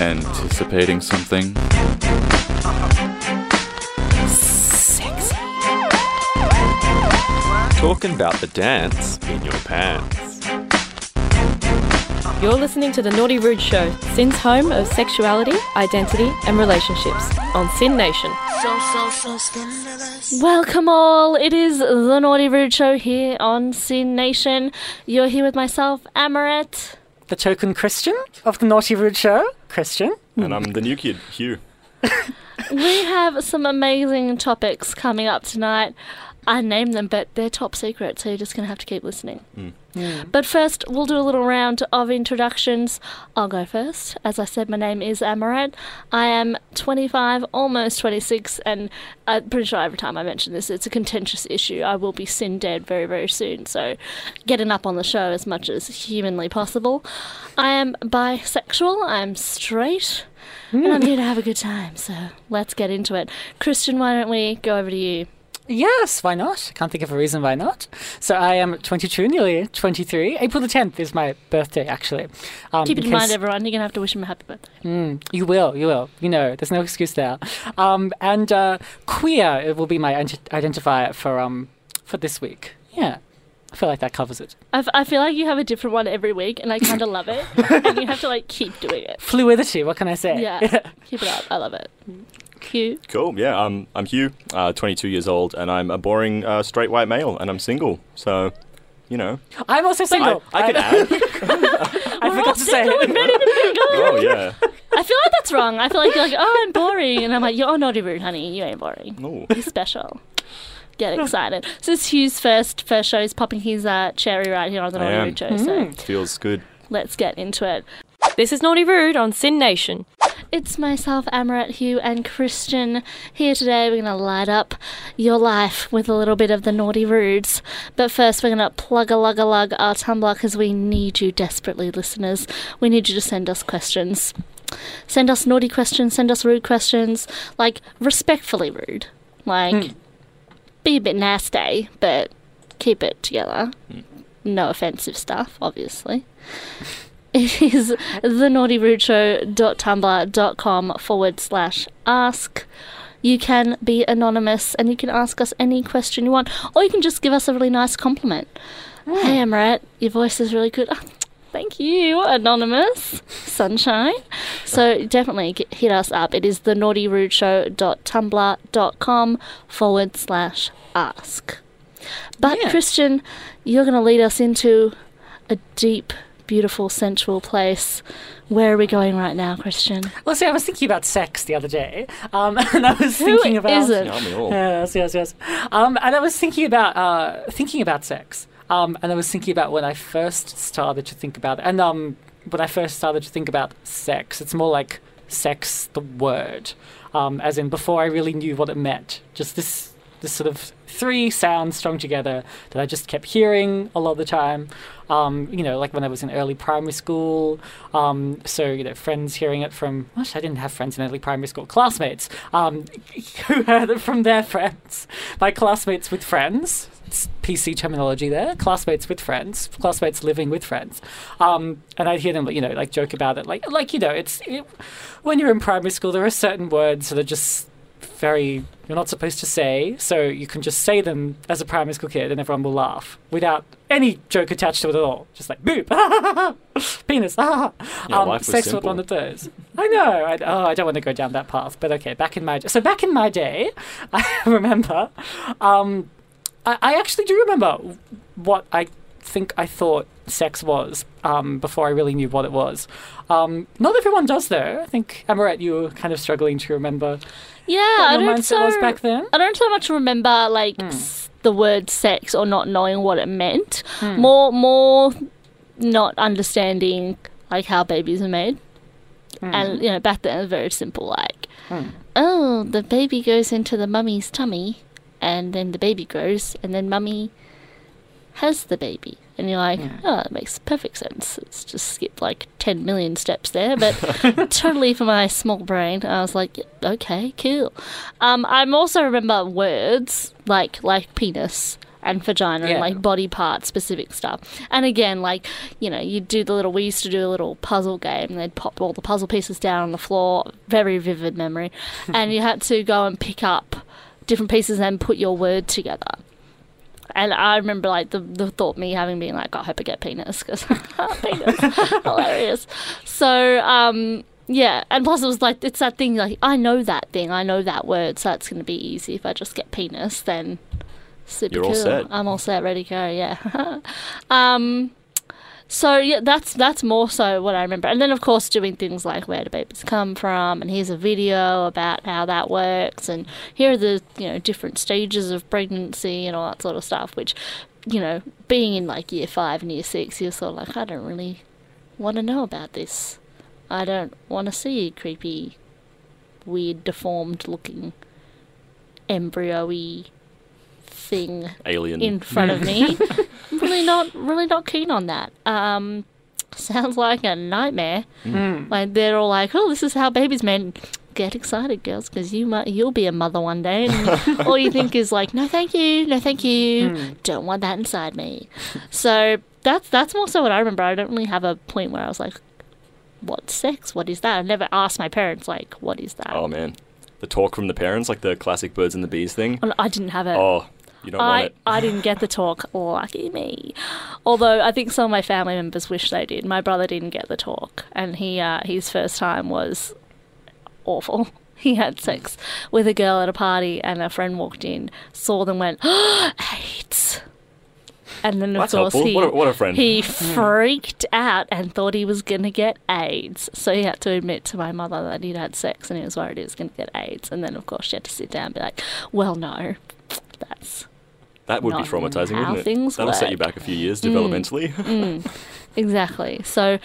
Anticipating something? Sexy. Talking about the dance in your pants. You're listening to The Naughty Rude Show, SYN's home of sexuality, identity, and relationships on SYN Nation. So, so, so scandalous. Welcome all. It is The Naughty Rude Show here on SYN Nation. You're here with myself, Amorette. the token Christian of the Naughty Rude Show. Christian. And I'm the new kid, Huw. We have some amazing topics coming up tonight. I named them, but they're top secret, so you're just going to have to keep listening. Hmm. Mm. But first, we'll do a little round of introductions. I'll go first. As I said, my name is Amorette. I am 25, almost 26, and I'm pretty sure every time I mention this, it's a contentious issue. I will be SYN dead very, very soon, so getting up on the show as much as humanly possible. I am bisexual, I'm straight, and I'm mm. here to have a good time, so let's get into it. Christian, why don't we go over to you? Yes, why not? I can't think of a reason why not. So I am 22, nearly 23. April the 10th is my birthday, actually. Um, Keep it in mind, everyone, you're going to have to wish him a happy birthday. Mm, you will, you will. You know, there's no excuse there. Um, and uh, queer it will be my ident- identifier for um for this week. Yeah, I feel like that covers it. I, f- I feel like you have a different one every week, and I kind of love it. and you have to like keep doing it. Fluidity. What can I say? Yeah, keep it up. I love it. Cute. Cool, yeah. Um, I'm Huw, uh, 22 years old, and I'm a boring uh, straight white male, and I'm single. So, you know. I'm also single. I could add. I forgot to say. oh, yeah. I feel like that's wrong. I feel like you're like, oh, I'm boring, and I'm like, you're naughty rude, honey. You ain't boring. Ooh. You're special. Get excited. So is Huw's first first show. He's popping his uh, cherry right here on the I naughty rude show. So Feels good. let's get into it. This is Naughty Rude on SYN Nation. It's myself, Amorette, Huw, and Christian here today. We're going to light up your life with a little bit of the Naughty Rudes. But first, we're going to plug a lug a lug our Tumblr because we need you desperately, listeners. We need you to send us questions. Send us naughty questions, send us rude questions, like respectfully rude. Like, hmm. be a bit nasty, but keep it together. Hmm. No offensive stuff, obviously. It is thenaughtyrudeshow.tumblr.com forward slash ask. You can be anonymous and you can ask us any question you want, or you can just give us a really nice compliment. Hey, Amorette, your voice is really good. Ah, thank you, anonymous sunshine. So definitely get, hit us up. It is thenaughtyrudeshow.tumblr.com forward slash ask. But Yeah. Christian, you're going to lead us into a deep, beautiful, sensual place. Where are we going right now, Christian? Well, see, I was thinking about sex the other day, um, and I was Who thinking about isn't? Tell me all. Yes, yes, yes. Um, and I was thinking about uh, thinking about sex. Um, and I was thinking about when I first started to think about it. And um, when I first started to think about sex, it's more like sex, the word, um, as in before I really knew what it meant. Just this, this sort of three sounds strung together that I just kept hearing a lot of the time. Um, you know, like when I was in early primary school. Um, so, you know, friends hearing it from, gosh, I didn't have friends in early primary school, classmates um, who heard it from their friends. My classmates with friends. It's PC terminology there. Classmates with friends, classmates living with friends, um, and I'd hear them, you know, like joke about it, like, like you know, it's it, when you're in primary school, there are certain words that are just very you're not supposed to say, so you can just say them as a primary school kid, and everyone will laugh without any joke attached to it at all. Just like boob, penis, ah. Yeah, um, sex simple. one of those. I know. I, oh, I don't want to go down that path, but okay. Back in my so back in my day, I remember. Um, I, I actually do remember what I think I thought sex was um, before I really knew what it was. Um, not everyone does, though. I think Amorette, you were kind of struggling to remember Yeah, I don't so was back then. I don't so much remember like s- the word sex or not knowing what it meant. More, more not understanding like how babies are made. And you know, back then it was very simple. Like, oh, the baby goes into the mummy's tummy, and then the baby grows, and then mummy has the baby. And you're like, oh, that makes perfect sense. It's just skipped like 10 million steps there, but totally for my small brain, I was like, okay, cool. Um, I also remember words like like penis. and vagina Yeah. and like body part specific stuff. And again, like, you know, you do the little, we used to do a little puzzle game they'd pop all the puzzle pieces down on the floor. Very vivid memory. and you had to go and pick up different pieces and put your word together. And I remember like the, the thought me having been like, "Oh, I hope I get penis because penis, hilarious. So um, yeah, and plus it was like it's that thing like I know that thing, I know that word, so it's gonna be easy. If I just get penis, then super You're all cool. set. I'm all set, ready to go. Yeah. um, so yeah, that's that's more so what I remember. And then of course doing things like where do babies come from, and here's a video about how that works, and here are the you know different stages of pregnancy and all that sort of stuff. Which, you know, being in like year five and year six, you're sort of like I don't really want to know about this. I don't want to see creepy, weird, deformed looking embryo-y thing Alien. in front of me. really not really not keen on that. Um sounds like a nightmare. Mm. Like they're all like, "Oh, this is how babies made." Get excited, girls, because you might you'll be a mother one day, and all you think is like, "No, thank you, no, thank you, Mm. don't want that inside me." So that's that's more so what I remember. I don't really have a point where I was like, "What's sex? What is that?" I never asked my parents like, "What is that?" oh man, the talk from the parents, like the classic birds and the bees thing. I didn't have it. Oh, you don't want I, it. I didn't get the talk. Lucky me. Although I think some of my family members wish they did. My brother didn't get the talk, and he uh, his first time was awful. He had sex with a girl at a party, and a friend walked in, saw them, went AIDS, and then of That's course helpful. he What a, what a friend. he freaked out and thought he was going to get AIDS. So he had to admit to my mother that he'd had sex and he was worried he was going to get AIDS. And then, of course, she had to sit down and be like, well, no, that's that would be traumatizing, wouldn't it? things That'll set you back a few years developmentally. Mm, exactly. So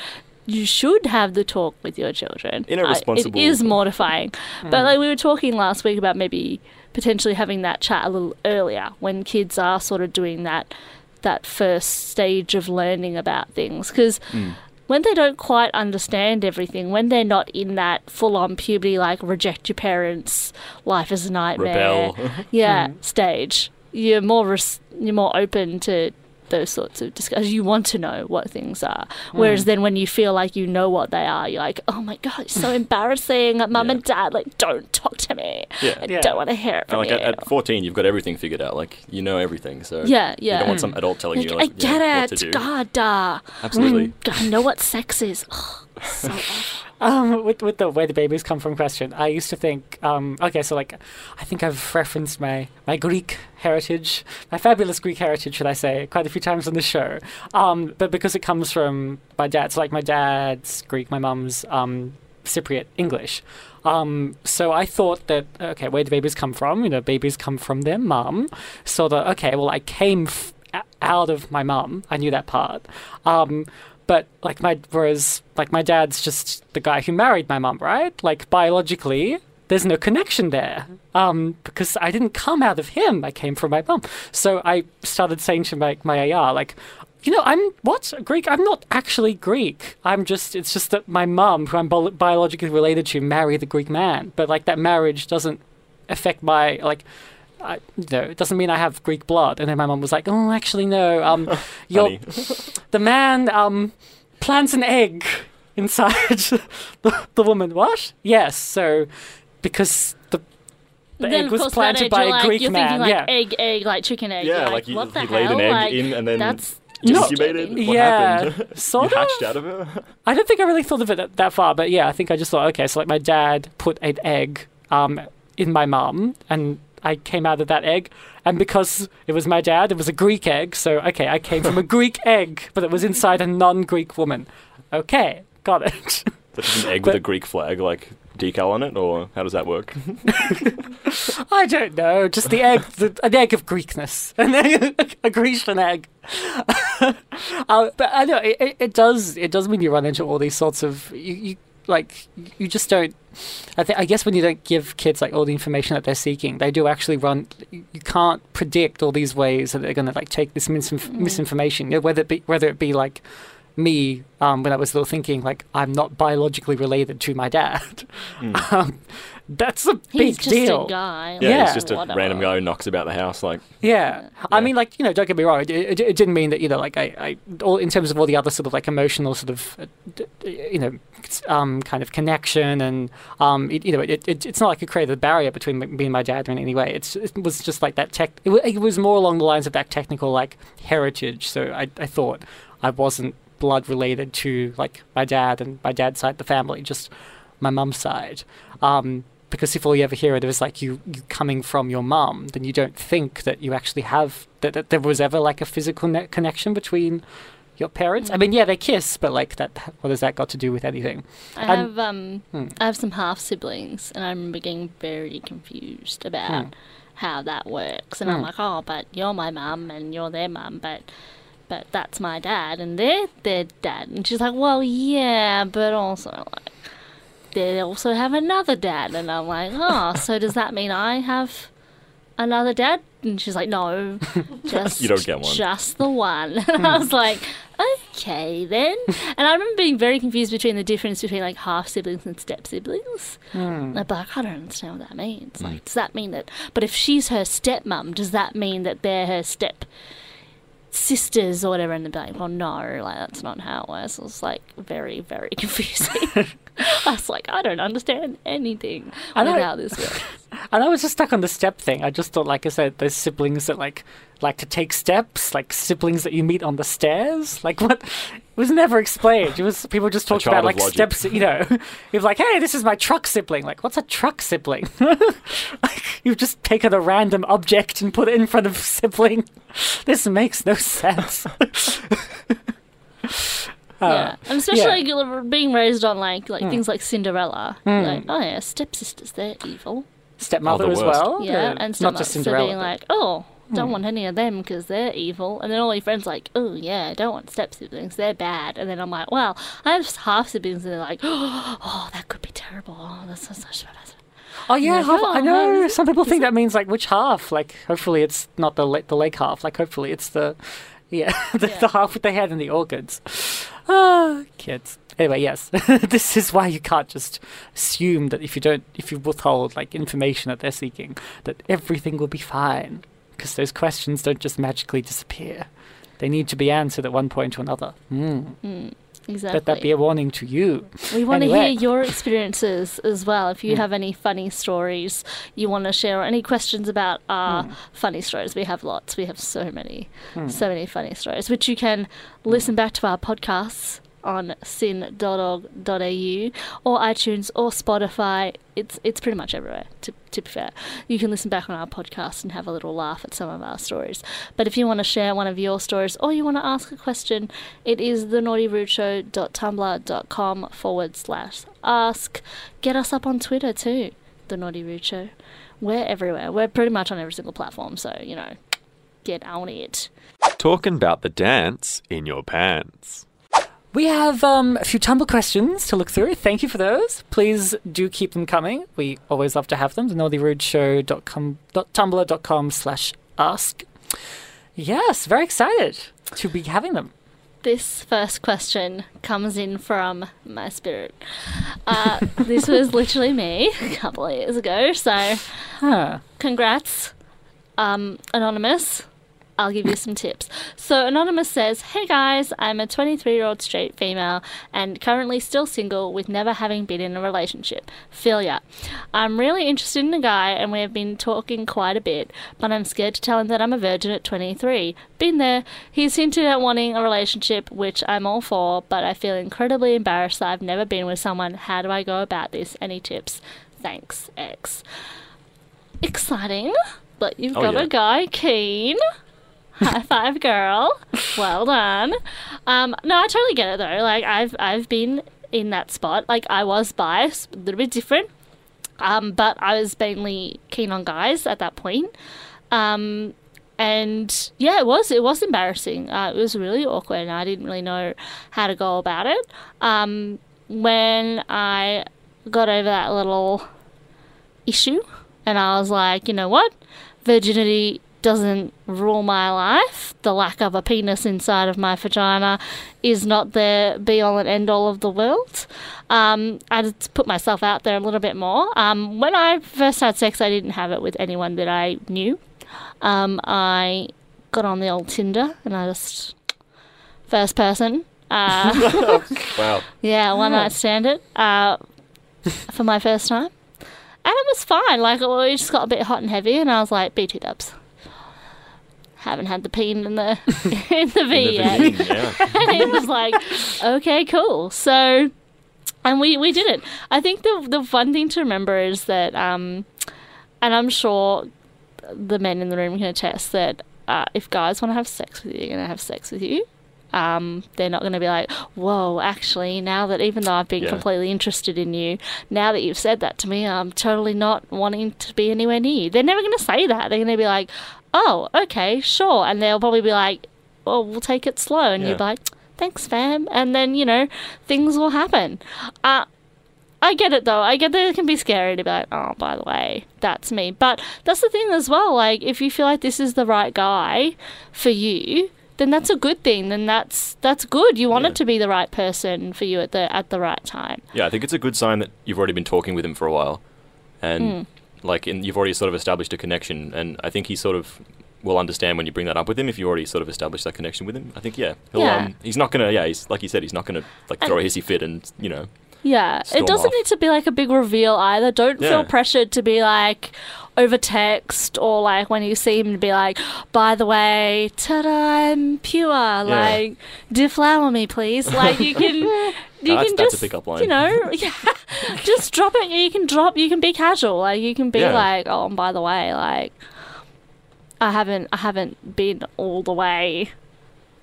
you should have the talk with your children. In a I- responsible- it is mortifying. But like we were talking last week about maybe potentially having that chat a little earlier when kids are sort of doing that that first stage of learning about things because Mm. When they don't quite understand everything, when they're not in that full on puberty, like reject your parents, life is a nightmare, Rebel. yeah, Hmm. stage, you're more res- you're more open to those sorts of discussions. You want to know what things are. Hmm. Whereas then when you feel like you know what they are, you're like, oh my god, it's so embarrassing. Mum Yeah. and dad, like, don't talk to me. Yeah. I Yeah. don't want to hear it And from like you. at, at 14, you've got everything figured out. Like you know everything, so yeah, yeah. you don't want some adult telling like, you I like get yeah, what to it. do. God, uh, Absolutely. I know what sex is. So. Um, with with the where the babies come from question, I used to think, um, okay, so like, I think I've referenced my my Greek heritage, my fabulous Greek heritage, should I say, quite a few times on the show. Um, but because it comes from my dad, so like my dad's Greek, my mum's um, Cypriot English. Um, so I thought that okay, where do babies come from? You know, babies come from their mum. So that okay, well, I came f- out of my mum. I knew that part. Um, but like my whereas like my dad's just the guy who married my mum, right? Like biologically, there's no connection there. Um, because I didn't come out of him. I came from my mum. So I started saying to my my AR like. You know, I'm what Greek. I'm not actually Greek. I'm just. It's just that my mum, who I'm bio- biologically related to, married a Greek man. But like that marriage doesn't affect my like. I, no, it doesn't mean I have Greek blood. And then my mum was like, "Oh, actually, no. Um, you're the man um plants an egg inside the, the woman. What? Yes. So because the the then egg was planted by you're a like, Greek you're man. thinking like yeah. egg, egg, like chicken egg. Yeah, You're like you, what the he hell? laid an egg like, in and then that's No. incubated. What yeah, happened? you sort of. hatched out of it. I don't think I really thought of it that, that far, but yeah, I think I just thought, okay, so like my dad put an egg um, in my mum, and I came out of that egg, and because it was my dad, it was a Greek egg, so okay, I came from a Greek egg, but it was inside a non-Greek woman. Okay, got it. Such an egg But- with a Greek flag, like decal on it, or how does that work? I don't know, just the egg, the, an egg of Greekness, an egg, a Grecian egg. uh, but I know it, it, it does. It does mean you run into all these sorts of you, you like you just don't. I think I guess when you don't give kids like all the information that they're seeking, they do actually run. You you can't predict all these ways that they're going to like take this misinf- misinformation, you know, whether it be whether it be like me um, when I was little thinking like I'm not biologically related to my dad. Um, that's a He's big just deal. a guy. Yeah, Yeah. he's just a Whatever. random guy who knocks about the house. Like, Yeah. I mean, like, you know, don't get me wrong. It, it, it didn't mean that, you know, like, I, I, all in terms of all the other sort of like emotional sort of, uh, d- d- you know, um, kind of connection and, um, it, you know, it, it, it's not like it created a barrier between me and my dad in any way. It's, it was just like that tech, it, wa- it was more along the lines of that technical, like, heritage. So I, I thought I wasn't blood related to, like, my dad and my dad's side of the family, just my mum's side. Um, because if all you ever hear it is like you, you coming from your mum, then you don't think that you actually have that, that there was ever like a physical net connection between your parents. I mean, yeah, they kiss, but like that, what has that got to do with anything? I And- have um Hmm. I have some half siblings and I remember getting very confused about Hmm. how that works and I'm Hmm. like, Oh, but you're my mum and you're their mum but but that's my dad and they're their dad and she's like, Well yeah, but also like they also have another dad and I'm like, Oh, so does that mean I have another dad? And she's like, No, just You don't get one. Just the one. And I hmm. was like, Okay then. and I remember being very confused between the difference between like half siblings and step siblings. Hmm. I'd like, I don't understand what that means. Like, hmm. does that mean that? But if she's her stepmom, does that mean that they're her step sisters or whatever? And they'd be like, well, no, like that's not how it works. It was like very, very confusing. I was like, I don't understand anything know- how this works. And I was just stuck on the step thing. I just thought, like I said, there's siblings that like like to take steps, like siblings that you meet on the stairs. Like what? It was never explained. It was people just talked about like logic. steps. You know, it was like, hey, this is my truck sibling. Like, what's a truck sibling? like, you've just taken a random object and put it in front of a sibling. This makes no sense. yeah, and especially yeah. like, being raised on like like things like Cinderella. Like, oh yeah, stepsisters, they're evil. Stepmother Oh, the as well. Yeah, Uh, and not just so Cinderella. being like, oh, don't want any of them because they're evil, and then all your friends are like, oh yeah, I don't want step siblings, they're bad, and then I'm like, well, I have half siblings, and they're like, oh, that could be terrible. Oh, that's so such bad. Oh yeah, Like, half, oh, I know. how- Some people think that means like which half. Like hopefully it's not the le- the leg half. Like hopefully it's the yeah the, Yeah. the half with the head and the organs. Ah, kids. Anyway, yes, this is why you can't just assume that if you don't if you withhold like information that they're seeking that everything will be fine because those questions don't just magically disappear. They need to be answered at one point or another. Mm. Exactly. Let that be a warning to you. We want to Anyway. hear your experiences as well. If you hmm. have any funny stories you want to share, or any questions about our hmm. funny stories, we have lots. We have so many, so many funny stories, which you can listen back to our podcasts on syn.org.au or iTunes or Spotify. It's it's pretty much everywhere. To, to be fair, you can listen back on our podcast and have a little laugh at some of our stories. But if you want to share one of your stories or you want to ask a question, it is thenaughtyrudeshow.tumblr.com forward slash ask. Get us up on Twitter too, The Naughty Rude Show. We're everywhere. We're pretty much on every single platform, so, you know, get on it. Talking about the dance in your pants. We have um, a few Tumblr questions to look through. Thank you for those. Please do keep them coming. We always love to have them. The naughtyrudeshow.com slash ask. Yes, very excited to be having them. This first question comes in from my spirit. Uh, this was literally me a couple of years ago, so Huh. congrats, um, Anonymous. I'll give you some tips. So, Anonymous says, Hey guys, I'm a 23 year old straight female and currently still single with never having been in a relationship. Feel ya. I'm really interested in a guy and we have been talking quite a bit, but I'm scared to tell him that I'm a virgin at 23. Been there. He's hinted at wanting a relationship, which I'm all for, but I feel incredibly embarrassed that I've never been with someone. How do I go about this? Any tips? Thanks, X. Exciting. But you've Oh, got yeah. a guy keen. High five, girl. Well done. Um, no, I totally get it though. Like I've I've been in that spot. Like I was biased, a little bit different. Um, but I was mainly keen on guys at that point. Um, and yeah, it was it was embarrassing. Uh, it was really awkward, and I didn't really know how to go about it. Um, when I got over that little issue, and I was like, you know what, virginity doesn't rule my life. The lack of a penis inside of my vagina is not the be all and end all of the world. Um, I just put myself out there a little bit more. Um, when I first had sex, I didn't have it with anyone that I knew. Um, I got on the old Tinder and I just first person. Uh, Wow. yeah, one night stand it uh, for my first time. And it was fine. Like, it just got a bit hot and heavy, and I was like, B2 dubs. Haven't had the peen in the in the V In the yet. yeah. and it was like, okay, cool. So, and we, we did it. I think the the fun thing to remember is that, um, and I'm sure the men in the room can attest that uh, if guys want to have sex with you, they're going to have sex with you. Um, they're not going to be like, whoa, actually, now that even though I've been Yeah. completely interested in you, now that you've said that to me, I'm totally not wanting to be anywhere near you. They're never going to say that. They're going to be like, oh, okay, sure. And they'll probably be like, well, we'll take it slow. And Yeah. you'll be like, thanks, fam. And then, you know, things will happen. Uh, I get it though. I get that it can be scary to be like, oh, by the way, that's me. But that's the thing as well. Like, if you feel like this is the right guy for you, then that's a good thing. Then that's that's good. You want Yeah. it to be the right person for you at the at the right time. Yeah, I think it's a good sign that you've already been talking with him for a while, and Hmm. Like, in, you've already sort of established a connection. And I think he sort of will understand when you bring that up with him if you already sort of established that connection with him. I think yeah, he'll, Yeah. Um, he's not gonna yeah, he's like you said, he's not gonna like throw a hissy fit and you know Yeah, Storm it doesn't off. need to be like a big reveal either. Don't feel pressured to be like over text or like when you see him to be like, by the way, ta-da, I'm pure. Like, deflower me, please. Like you can, you that's- can that's just, you know, yeah, just drop it. You can drop. You can be casual. Like you can be Yeah. like, oh, and by the way, like, I haven't, I haven't been all the way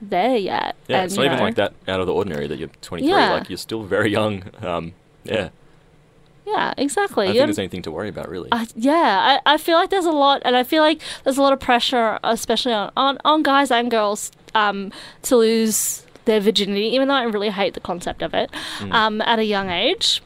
there yet. yeah, and, it's not even know, like that out of the ordinary that you're 23. Yeah. Like you're still very young. Um, yeah, Yeah, exactly. I don't think there's anything to worry about really. I, yeah, I, I feel like there's a lot, and I feel like there's a lot of pressure, especially on, on, on guys and girls, um, to lose their virginity, even though I really hate the concept of it, um, at a young age.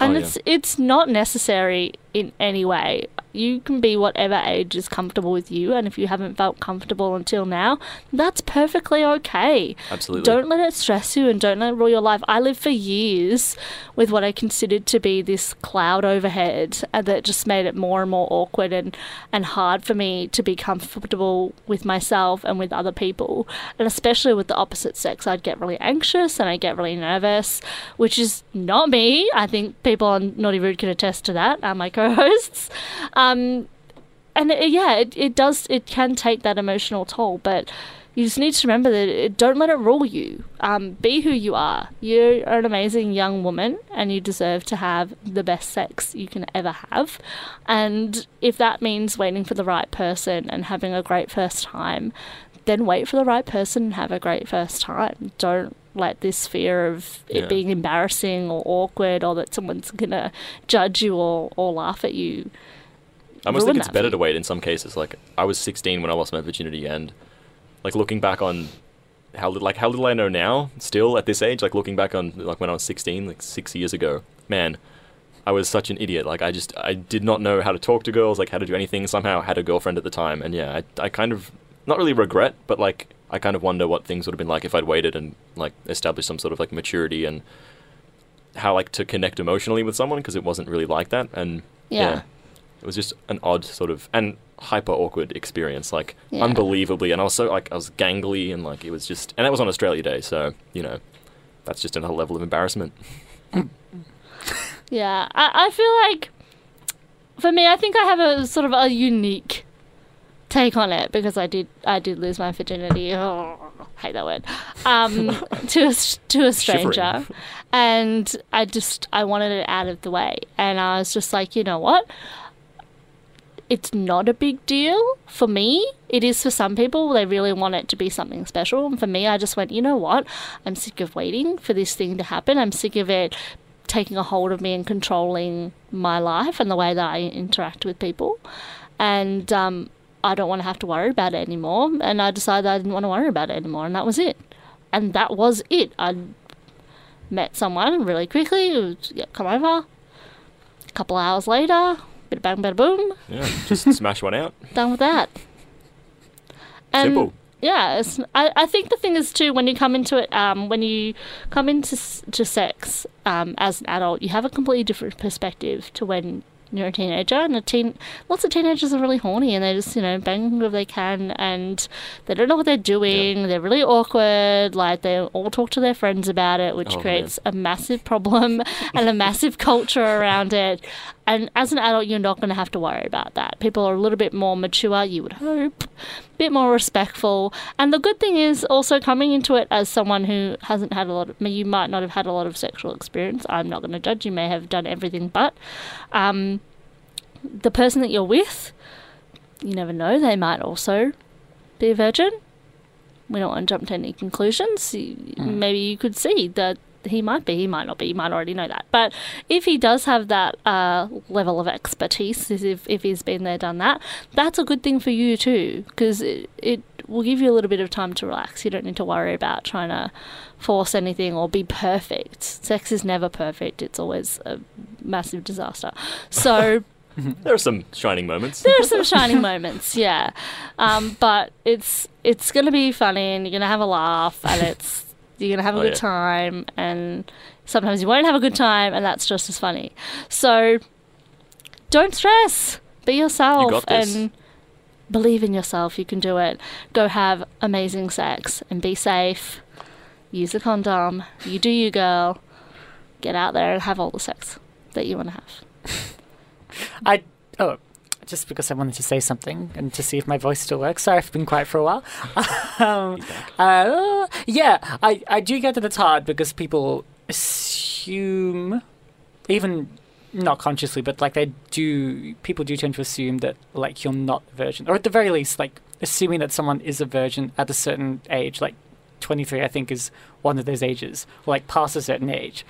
And Mm. Oh, yeah. it's it's not necessary in any way. You can be whatever age is comfortable with you, and if you haven't felt comfortable until now, that's perfectly okay. Absolutely. Don't let it stress you and don't let it rule your life. I lived for years with what I considered to be this cloud overhead and that just made it more and more awkward and, and hard for me to be comfortable with myself and with other people. And especially with the opposite sex, I'd get really anxious and I'd get really nervous, which is not me. I think people on Naughty Rude can attest to that, uh, my co hosts. Um, and it, yeah, it, it does, it can take that emotional toll, but you just need to remember that it, don't let it rule you. Um, be who you are. You're an amazing young woman and you deserve to have the best sex you can ever have. And if that means waiting for the right person and having a great first time, then wait for the right person and have a great first time. Don't let this fear of it Yeah. being embarrassing or awkward or that someone's gonna judge you or, or laugh at you I almost think it's better to wait in some cases. Like I was 16 when I lost my virginity, and like looking back on how li- like how little I know now, still at this age, like looking back on like when I was 16, like six years ago, man, I was such an idiot. Like I just I did not know how to talk to girls, like how to do anything. Somehow I had a girlfriend at the time, and yeah, I I kind of not really regret, but like I kind of wonder what things would have been like if I'd waited and like established some sort of like maturity and how like to connect emotionally with someone because it wasn't really like that and Yeah. it was just an odd sort of and hyper awkward experience, like Yeah. unbelievably. And I was so like I was gangly and like it was just, and that was on Australia Day, so you know, that's just another level of embarrassment. Yeah, I, I feel like for me, I think I have a sort of a unique take on it because I did I did lose my virginity. Oh, hate that word. Um, to a, to a stranger, Shivering. and I just I wanted it out of the way, and I was just like, you know what? It's not a big deal for me. It is for some people. They really want it to be something special. And for me, I just went, you know what? I'm sick of waiting for this thing to happen. I'm sick of it taking a hold of me and controlling my life and the way that I interact with people. And um, I don't want to have to worry about it anymore. And I decided I didn't want to worry about it anymore. And that was it. And that was it. I met someone really quickly. Was, yeah, come over. A couple hours later, bit bang, bada boom, Yeah, just smash one out. done with that. And Simple. Yeah, I, I think the thing is too when you come into it, um, when you come into to sex um, as an adult, you have a completely different perspective to when you're a teenager. And a teen, lots of teenagers are really horny and they just you know bang whoever they can, and they don't know what they're doing. They're really awkward. Like they all talk to their friends about it, which Oh, man. creates a massive problem and a massive culture around it. And as an adult, you're not going to have to worry about that. People are a little bit more mature, you would hope, a bit more respectful. And the good thing is also coming into it as someone who hasn't had a lot of, you might not have had a lot of sexual experience. I'm not going to judge. You may have done everything but. Um, the person that you're with, you never know, they might also be a virgin. We don't want to jump to any conclusions. You- Maybe you could see that he might be, he might not be, you might already know that. But if he does have that uh, level of expertise, if, if he's been there, done that, that's a good thing for you too, because it, it will give you a little bit of time to relax. You don't need to worry about trying to force anything or be perfect. Sex is never perfect, it's always a massive disaster. So. There are some shining moments. there are some shining moments, yeah. Um, but it's it's gonna be funny, and you're gonna have a laugh, and it's you're gonna have a Oh, good yeah. time, and sometimes you won't have a good time, and that's just as funny. So don't stress. Be yourself this. and believe in yourself. You can do it. Go have amazing sex and be safe. Use a condom. You do you, girl. Get out there and have all the sex that you want to have. I oh, just because I wanted to say something and to see if my voice still works. Sorry, I've been quiet for a while. um, uh, yeah, I I do get that it's hard because people assume, even not consciously, but like they do, people do tend to assume that like you're not a virgin, or at the very least, like assuming that someone is a virgin at a certain age, like 23, I think is one of those ages, or like past a certain age,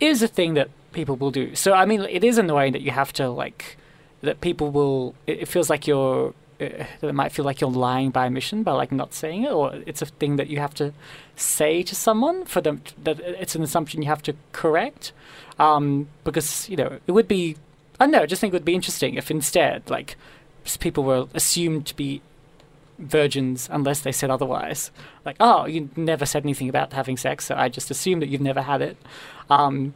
is a thing that people will do. So I mean, it is annoying that you have to like that people will. It, it feels like you're. Uh, that it might feel like you're lying by omission by like not saying it, or it's a thing that you have to say to someone for them. that it's an assumption you have to correct, um, because you know it would be. I don't know. I just think it would be interesting if instead, like, people were assumed to be virgins unless they said otherwise. Like, oh, you never said anything about having sex, so I just assume that you've never had it. Um,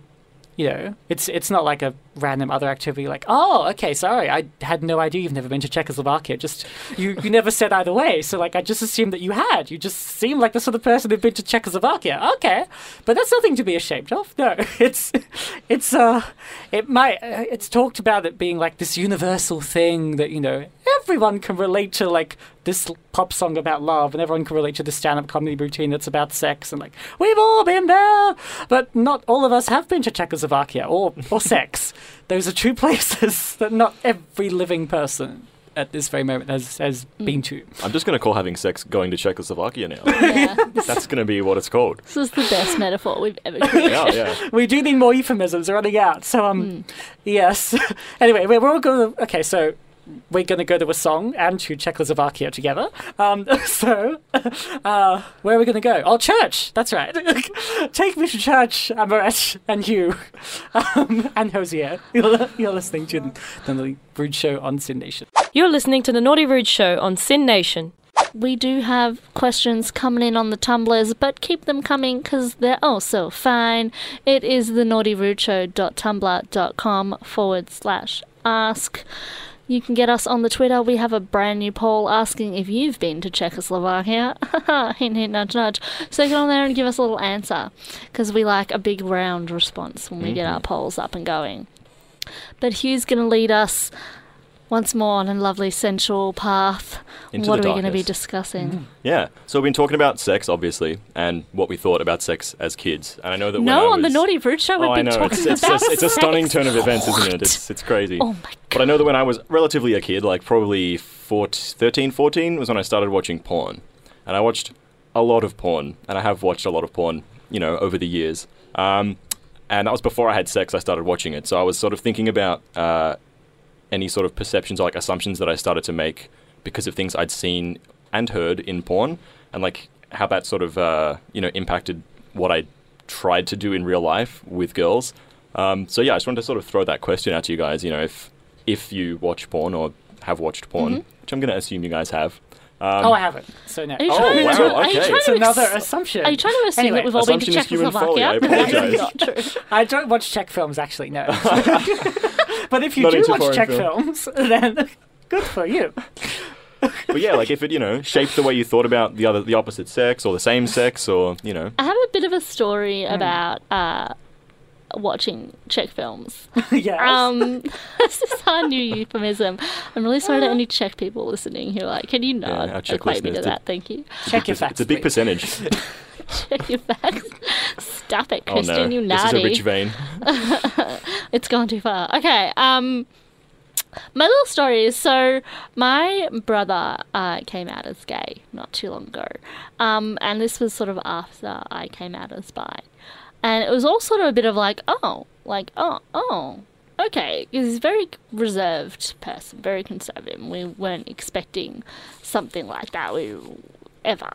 you know, it's it's not like a random other activity. Like, oh, okay, sorry, I had no idea you've never been to Czechoslovakia. Just you, you never said either way. So like, I just assumed that you had. You just seem like the sort of person who'd been to Czechoslovakia. Okay, but that's nothing to be ashamed of. No, it's it's uh, it might uh, it's talked about it being like this universal thing that you know everyone can relate to like this pop song about love and everyone can relate to this stand-up comedy routine that's about sex and like we've all been there. But not all of us have been to czechoslovakia or, or sex. Those are two places that not every living person at this very moment has, has been to. I'm just going to call having sex going to Czechoslovakia now. Yeah, That's going to be what it's called. this is the best metaphor we've ever created. Yeah, yeah. we do need more euphemisms. Running out. So um yes. Anyway we're, we're all going to okay so we're going to go to a song and to Czechoslovakia together. Um, so, uh, where are we going to go? Oh, church! That's right. Take me to church, Amorette, and you, um, and Hozier. You're, you're listening to the, the Naughty Brood Show on SYN Nation. You're listening to the Naughty Rude Show on SYN Nation. We do have questions coming in on the tumblers, but keep them coming because they're also fine. It is the naughtyrudeshow.tumblr.com forward slash ask. You can get us on the Twitter. We have a brand new poll asking if you've been to Czechoslovakia. hint, hint, nudge, nudge. So get on there and give us a little answer because we like a big round response when we get mm-hmm. our polls up and going. But Hugh's going to lead us once more on a lovely sensual path. Into what are we going to be discussing? Yeah. So we've been talking about sex, obviously, and what we thought about sex as kids. And I know that when No, on the Naughty Fruit Show, we've Oh, I been know. talking It's, it's, about it's, it's a stunning turn of events, isn't it? It's, it's crazy. Oh my But I know that when I was relatively a kid, like probably 14, 13, 14, was when I started watching porn. And I watched a lot of porn, and I have watched a lot of porn, you know, over the years. Um, and that was before I had sex, I started watching it. So I was sort of thinking about uh, any sort of perceptions or like assumptions that I started to make because of things I'd seen and heard in porn, and like how that sort of, uh, you know, impacted what I tried to do in real life with girls. Um, so yeah, I just wanted to sort of throw that question out to you guys. You know, if if you watch porn or have watched porn, Mm-hmm. which I'm going to assume you guys have, Um, oh, I haven't. So no. Are you Oh, trying wow, to, are you okay. trying It's to another ex- assumption. Are you trying to assume Anyway, that we've all been to assumption is I Czechoslovakia? Apologise. I don't watch Czech films, actually, no. but if you Not do watch Czech film. films, then good for you. But yeah, like if it you know shaped the way you thought about the other the opposite sex or the same sex or you know I have a bit of a story Hmm. about uh, watching Czech films. yes. Um, this is our new euphemism. I'm really sorry to any Czech people listening who are like, can you not our Czech equate me to listeners did- that? Thank you. Check your it's, facts. it's a big percentage. Check your facts. Stop it, oh Christian, no, you this is a rich vein. it's gone too far. Okay. Um, my little story is so my brother uh, came out as gay not too long ago, um, and this was sort of after I came out as bi, and it was all sort of a bit of like, oh, like oh, oh. Okay, he's a very reserved person, very conservative. We weren't expecting something like that we, ever.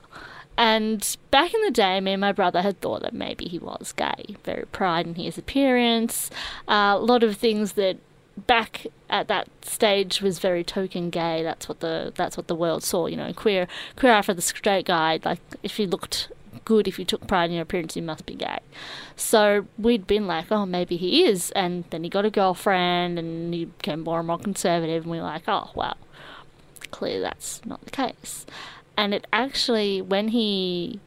And back in the day, me and my brother had thought that maybe he was gay. Very pride in his appearance. Uh, a lot of things that back at that stage was very token gay. That's what the that's what the world saw. You know, queer queer after the straight guy. Like if you looked good, if you took pride in your appearance, you must be gay. So we'd been like, oh, maybe he is. And then he got a girlfriend, and he became more and more conservative. And we were like, oh, well, clearly that's not the case. And it actually, when he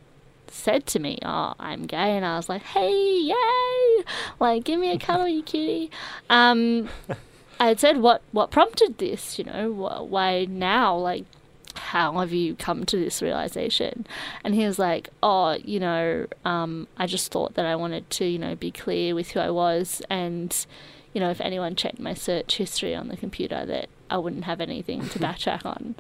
said to me, "Oh, I'm gay," and I was like, "Hey, yay! Like, give me a cuddle, you cutie." Um, I had said, "What? What prompted this? You know, wh- why now? Like, how have you come to this realization?" And he was like, "Oh, you know, um, I just thought that I wanted to, you know, be clear with who I was, and you know, if anyone checked my search history on the computer, that I wouldn't have anything to backtrack on."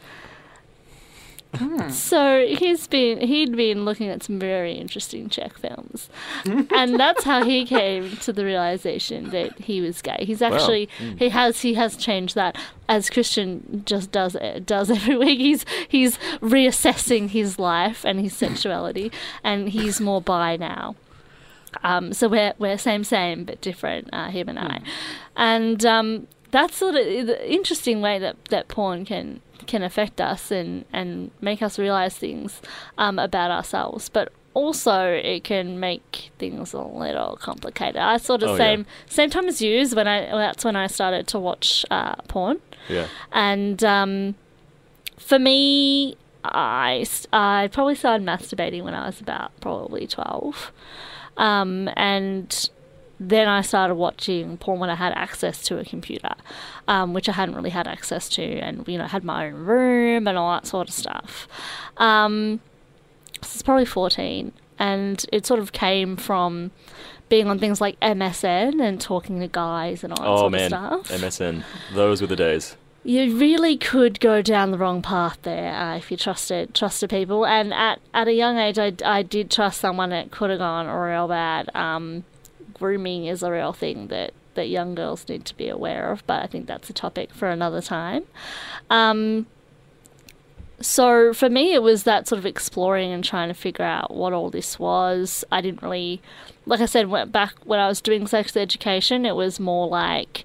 So he's been he'd been looking at some very interesting Czech films, and that's how he came to the realization that he was gay. He's actually he has he has changed that as Christian just does does every week. He's he's reassessing his life and his sexuality, and he's more bi now. Um, so we're we're same same but different, uh, him and I, and um, that's sort of the interesting way that, that porn can can affect us and, and make us realize things um, about ourselves, but also it can make things a little complicated. I sort of Oh, yeah. same same time as you when I that's when I started to watch uh, porn. Yeah. And um, for me, I, I probably started masturbating when I was about probably 12. Um, and then I started watching porn when I had access to a computer, um, which I hadn't really had access to, and you know had my own room and all that sort of stuff. Um, so it's probably fourteen, and it sort of came from being on things like MSN and talking to guys and all that Oh sort man, of stuff. MSN. Those were the days. You really could go down the wrong path there uh, if you trusted trusted people. And at, at a young age, I, I did trust someone that could have gone real bad. Um, grooming is a real thing that, that young girls need to be aware of, but I think that's a topic for another time. Um, so for me, it was that sort of exploring and trying to figure out what all this was. I didn't really, like I said, went back when I was doing sex education. It was more like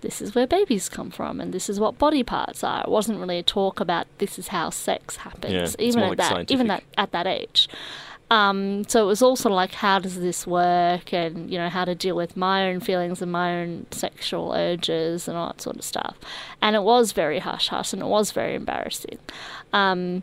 this is where babies come from and this is what body parts are. It wasn't really a talk about this is how sex happens, Yeah, even at like that even that at that age. Um, so it was all sort of like how does this work? And you know how to deal with my own feelings and my own sexual urges and all that sort of stuff. And it was very hush hush and it was very embarrassing. Um,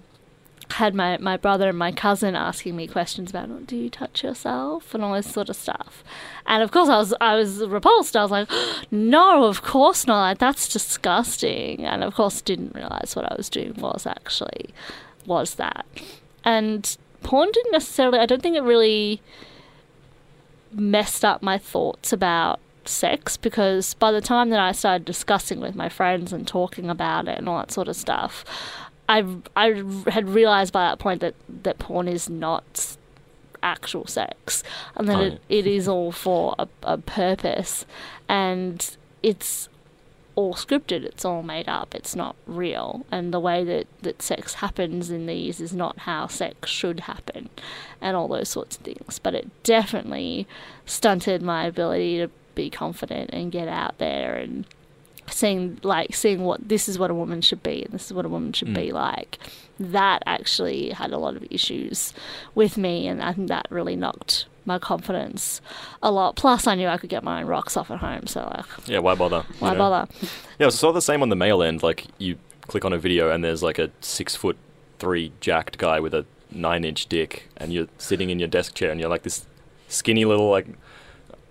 had my, my brother and my cousin asking me questions about "Oh, do you touch yourself? and all this sort of stuff. And of course I was I was repulsed. I was like no of course not. That's disgusting. And of course didn't realize what I was doing was actually was that. And porn didn't necessarily I don't think it really messed up my thoughts about sex because by the time that I started discussing with my friends and talking about it and all that sort of stuff, I, I had realized by that point that, that porn is not actual sex and that Oh, it, it is all for a, a purpose. And it's all scripted it's all made up it's not real. And the way that, that sex happens in these is not how sex should happen and all those sorts of things. But it definitely stunted my ability to be confident and get out there and seeing like seeing what this is what a woman should be and this is what a woman should be mm. like. That actually had a lot of issues with me and i think that really knocked my confidence a lot plus i knew i could get my own rocks off at home so like Yeah, why bother? you why know? bother Yeah, it's sort of the same on the male end. Like you click on a video and there's like a six foot three jacked guy with a nine inch dick, and you're sitting in your desk chair and you're like this skinny little like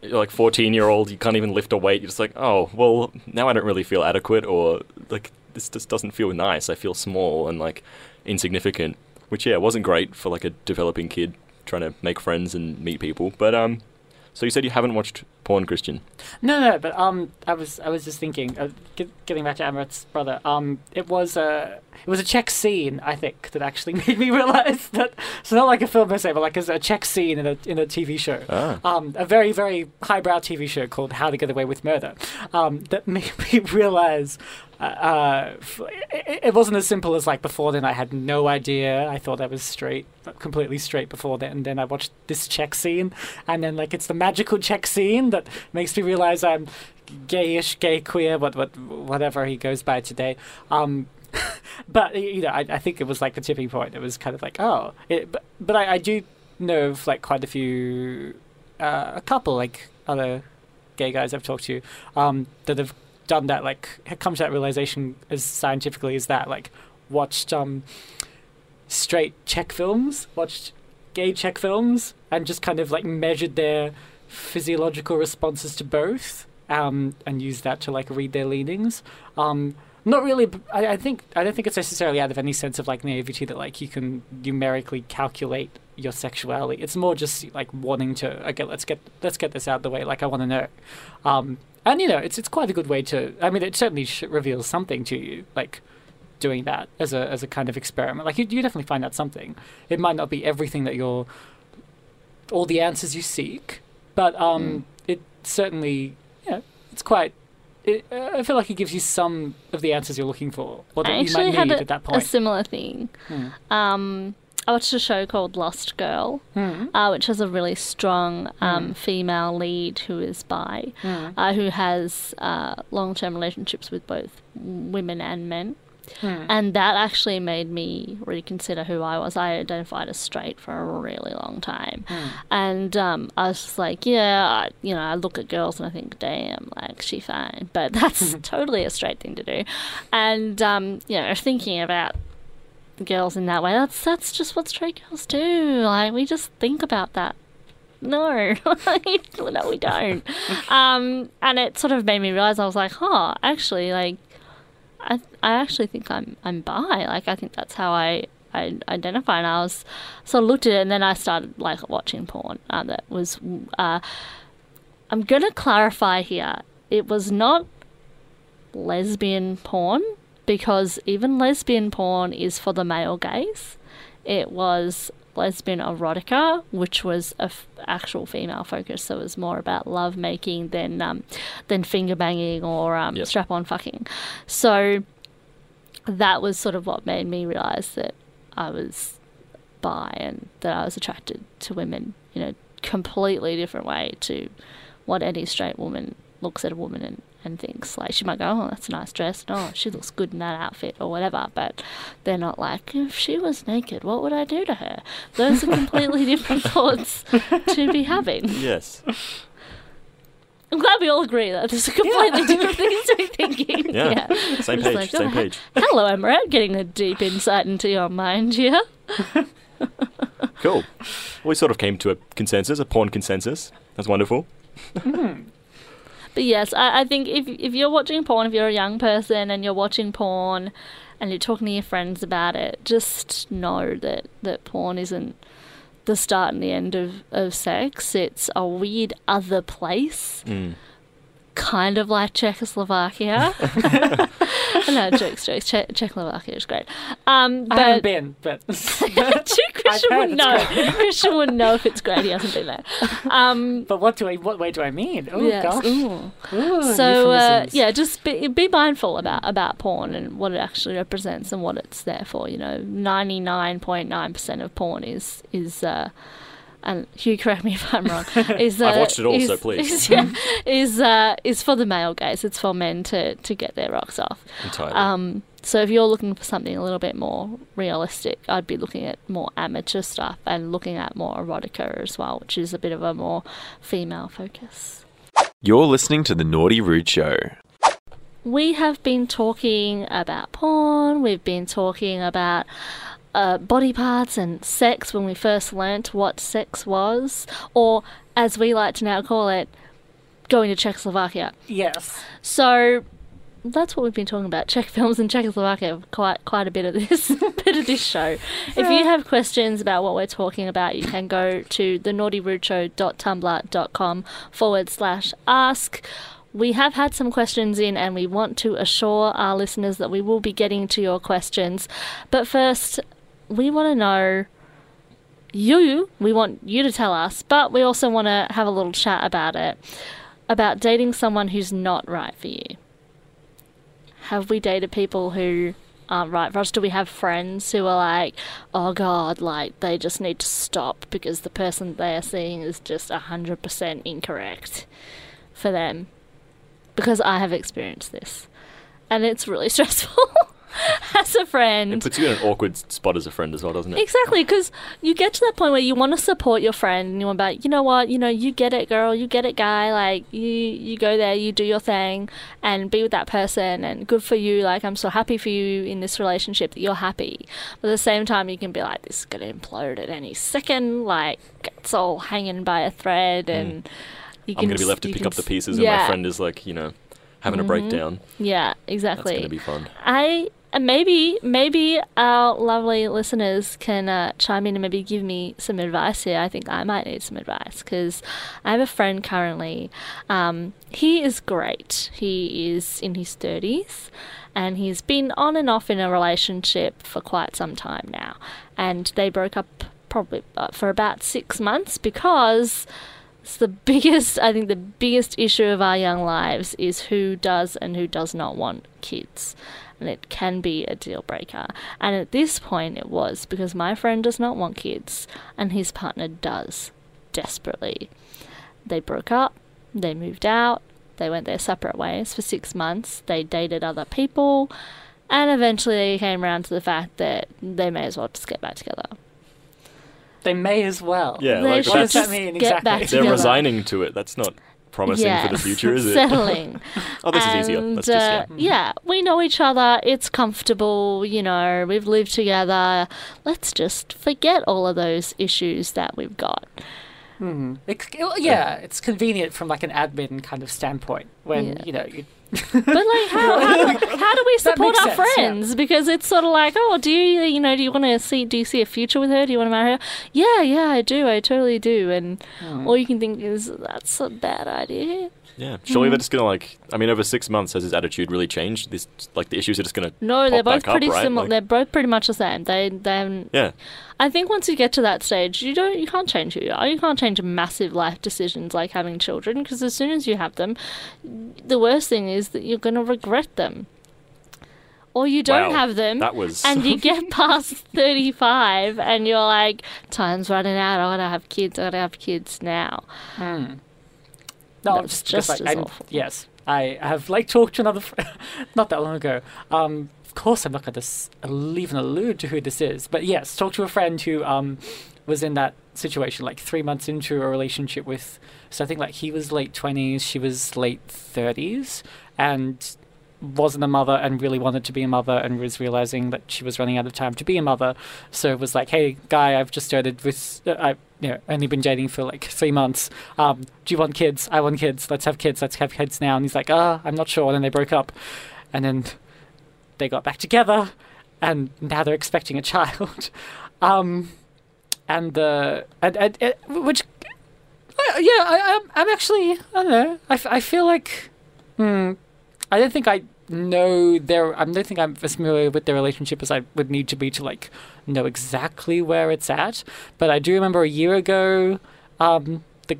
you're like 14 year old. You can't even lift a weight. You're just like, oh well, now I don't really feel adequate or like this just doesn't feel nice. I feel small and like insignificant. Which yeah, wasn't great for like a developing kid trying to make friends and meet people. But um, so you said you haven't watched porn, Christian? No, no, but um, I was I was just thinking, uh, get, getting back to Amorette's brother. Um, it was a it was a Czech scene, I think, that actually made me realize that it's not like a film per se, but like as a Czech scene in a in a TV show. Ah. Um, a very very highbrow TV show called How to Get Away with Murder. Um, that made me realize. Uh, uh, f- it, it wasn't as simple as like before then. I had no idea. I thought I was straight, completely straight before then. And then I watched this Czech scene, and then like it's the magical Czech scene that makes me realize I'm gayish, gay, queer, what, what, whatever he goes by today. Um, but you know, I, I think it was like the tipping point. It was kind of like, oh, it, but but I, I do know of like quite a few, uh, a couple like other gay guys I've talked to, um, that have done that. Like, have come to that realization as scientifically as that. Like, watched um, straight Czech films, watched gay Czech films, and just kind of like measured their physiological responses to both, um, and use that to like read their leanings. Um, not really. I, I think I don't think it's necessarily out of any sense of like naivety that like you can numerically calculate your sexuality. It's more just like wanting to. Okay, let's get let's get this out of the way. Like I want to know, um, and you know, it's it's quite a good way to. I mean, it certainly reveals something to you. Like doing that as a as a kind of experiment. Like you, you definitely find out something. It might not be everything that you're, all the answers you seek, but um, it certainly, yeah, it's quite. It, uh, I feel like it gives you some of the answers you're looking for, or that i you might need a, at that point. a similar thing Hmm. um I watched a show called Lost Girl, Hmm. uh, which has a really strong um, Hmm. female lead who is bi, Hmm. uh, who has uh, long term relationships with both women and men. Hmm. And that actually made me reconsider who I was. I identified as straight for a really long time. Hmm. And um, I was just like, yeah, I, you know, I look at girls and I think, damn, like, she fine. But that's totally a straight thing to do. And, um, you know, thinking about girls in that way, that's, that's just what straight girls do. Like, we just think about that. No, no, we don't. um, and it sort of made me realize I was like, oh, actually, like, I I actually think I'm I'm bi. Like I think that's how I I identify. And I was sort of looked at it, and then I started like watching porn. Uh, that was. Uh, I'm gonna clarify here. It was not lesbian porn because even lesbian porn is for the male gaze. It was lesbian erotica, which was a f- actual female focus, so it was more about love making than um, than finger banging or um, Yep. strap on fucking. So that was sort of what made me realize that I was bi and that I was attracted to women in a completely different way to what any straight woman looks at a woman and, and thinks. Like, she might go, oh, that's a nice dress. and, Oh, she looks good in that outfit or whatever. But they're not like, if she was naked, what would I do to her? Those are completely different thoughts to be having. Yes. I'm glad we all agree that there's a completely different things to be thinking. Yeah. Same Just page. like, same oh, page. Hello, Emerald. Getting a deep insight into your mind here. Cool. We sort of came to a consensus, a porn consensus. That's wonderful. Hmm. But yes, I, I think if if you're watching porn, if you're a young person and you're watching porn and you're talking to your friends about it, just know that, that porn isn't the start and the end of, of sex. It's a weird other place, Mm. Kind of like Czechoslovakia. no, jokes, jokes. Che- Czechoslovakia is great. Um, I haven't but been, but Christian would know. Christian would know if it's great. He hasn't been there. Um, but what do I? What way do I mean? Oh yes. gosh. ooh. Ooh, So uh, yeah, just be, be mindful about about porn and what it actually represents and what it's there for. You know, ninety nine point nine percent of porn is is uh, and Huw, correct me if I'm wrong. Is uh, I've watched it all, is, so please. is, yeah, is uh, is for the male gaze. It's for men to to get their rocks off. Entirely. Um, so if you're looking for something a little bit more realistic, I'd be looking at more amateur stuff and looking at more erotica as well, which is a bit of a more female focus. You're listening to The Naughty Rude Show. We have been talking about porn. We've been talking about uh, body parts and sex when we first learnt what sex was, or as we like to now call it, going to Czechoslovakia. Yes. So that's what we've been talking about. Czech films and Czechoslovakia. Quite quite a bit of this bit of this show. If you have questions about what we're talking about, you can go to thenaughtyrudeshow.tumblr.com forward slash ask. We have had some questions in, and we want to assure our listeners that we will be getting to your questions. But first, we want to know you. We want you to tell us, but we also want to have a little chat about it. About dating someone who's not right for you have we dated people who aren't right for us? Do we have friends who are like, oh god, like they just need to stop because the person they are seeing is just 100% incorrect for them? Because I have experienced this. And it's really stressful as a friend. it puts you in an awkward spot as a friend as well, doesn't it? Exactly, because you get to that point where you want to support your friend, and you want to be like, you know what, you know, you get it, girl, you get it, guy. Like you, you go there, you do your thing, and be with that person, and good for you. Like I'm so happy for you in this relationship that you're happy. But at the same time, you can be like, this is gonna implode at any second. Like it's all hanging by a thread, and you Mm. I'm going to be left to pick up the pieces, yeah, and my friend is like, you know, having a breakdown. Yeah, exactly. That's going to be fun. I and maybe maybe our lovely listeners can uh, chime in and maybe give me some advice here. I think I might need some advice because I have a friend currently. Um, he is great. He is in his thirties, and he's been on and off in a relationship for quite some time now. And they broke up probably uh, for about six months because. It's the biggest, I think, the biggest issue of our young lives is who does and who does not want kids. And it can be a deal breaker. And at this point, it was because my friend does not want kids and his partner does desperately. They broke up, they moved out, they went their separate ways for six months, they dated other people, and eventually they came around to the fact that they may as well just get back together. They may as well. Yeah, They like should what does that mean get exactly? back they're together. resigning to it. That's not promising for the future, is it? Settling. oh, this is easier. Let's just yeah. uh, yeah, we know each other. It's comfortable. You know, we've lived together. Let's just forget all of those issues that we've got. It, it- yeah, it's convenient from like an admin kind of standpoint when Yeah. you know you, But like, how, how, do, how do we support our sense, yeah. friends? Because it's sort of like, oh, do you, you know, do you want to see, do you see a future with her? Do you want to marry her? Yeah, yeah, I do. I totally do. And Hmm. all you can think is that's a bad idea. Yeah, Mm. surely they're just gonna like. I mean, over six months has his attitude really changed? This like the issues are just gonna. No, they're both back pretty right? similar. Like- they're both pretty much the same. They they haven't Yeah, I think once you get to that stage, you don't, you can't change who you are. You can't change massive life decisions like having children because as soon as you have them, the worst thing is that you're going to regret them, or you don't Wow, have them, that was. and you get past thirty-five, and you're like, time's running out. I gotta have kids. I gotta have kids now. No, That's just, just just like awful. yes, I have like talked to another not that long ago. Um, of course, I'm not going to even allude to who this is, but yes, talked to a friend who um was in that situation like three months into a relationship with. So I think like he was late twenties, she was late thirties, and wasn't a mother and really wanted to be a mother and was realizing that she was running out of time to be a mother. So it was like, hey, guy, I've just started with, uh, I you know, only been dating for like three months. Um, do you want kids? I want kids. Let's have kids. Let's have kids now. And he's like, ah, I'm not sure. And then they broke up. And then they got back together and now they're expecting a child. um, and the, and, and, and which, uh, yeah, I, I'm, I'm actually, I don't know. I, I feel like, hmm, I don't think I know their. I don't think I'm as familiar with their relationship as I would need to be to like know exactly where it's at. But I do remember a year ago, um, the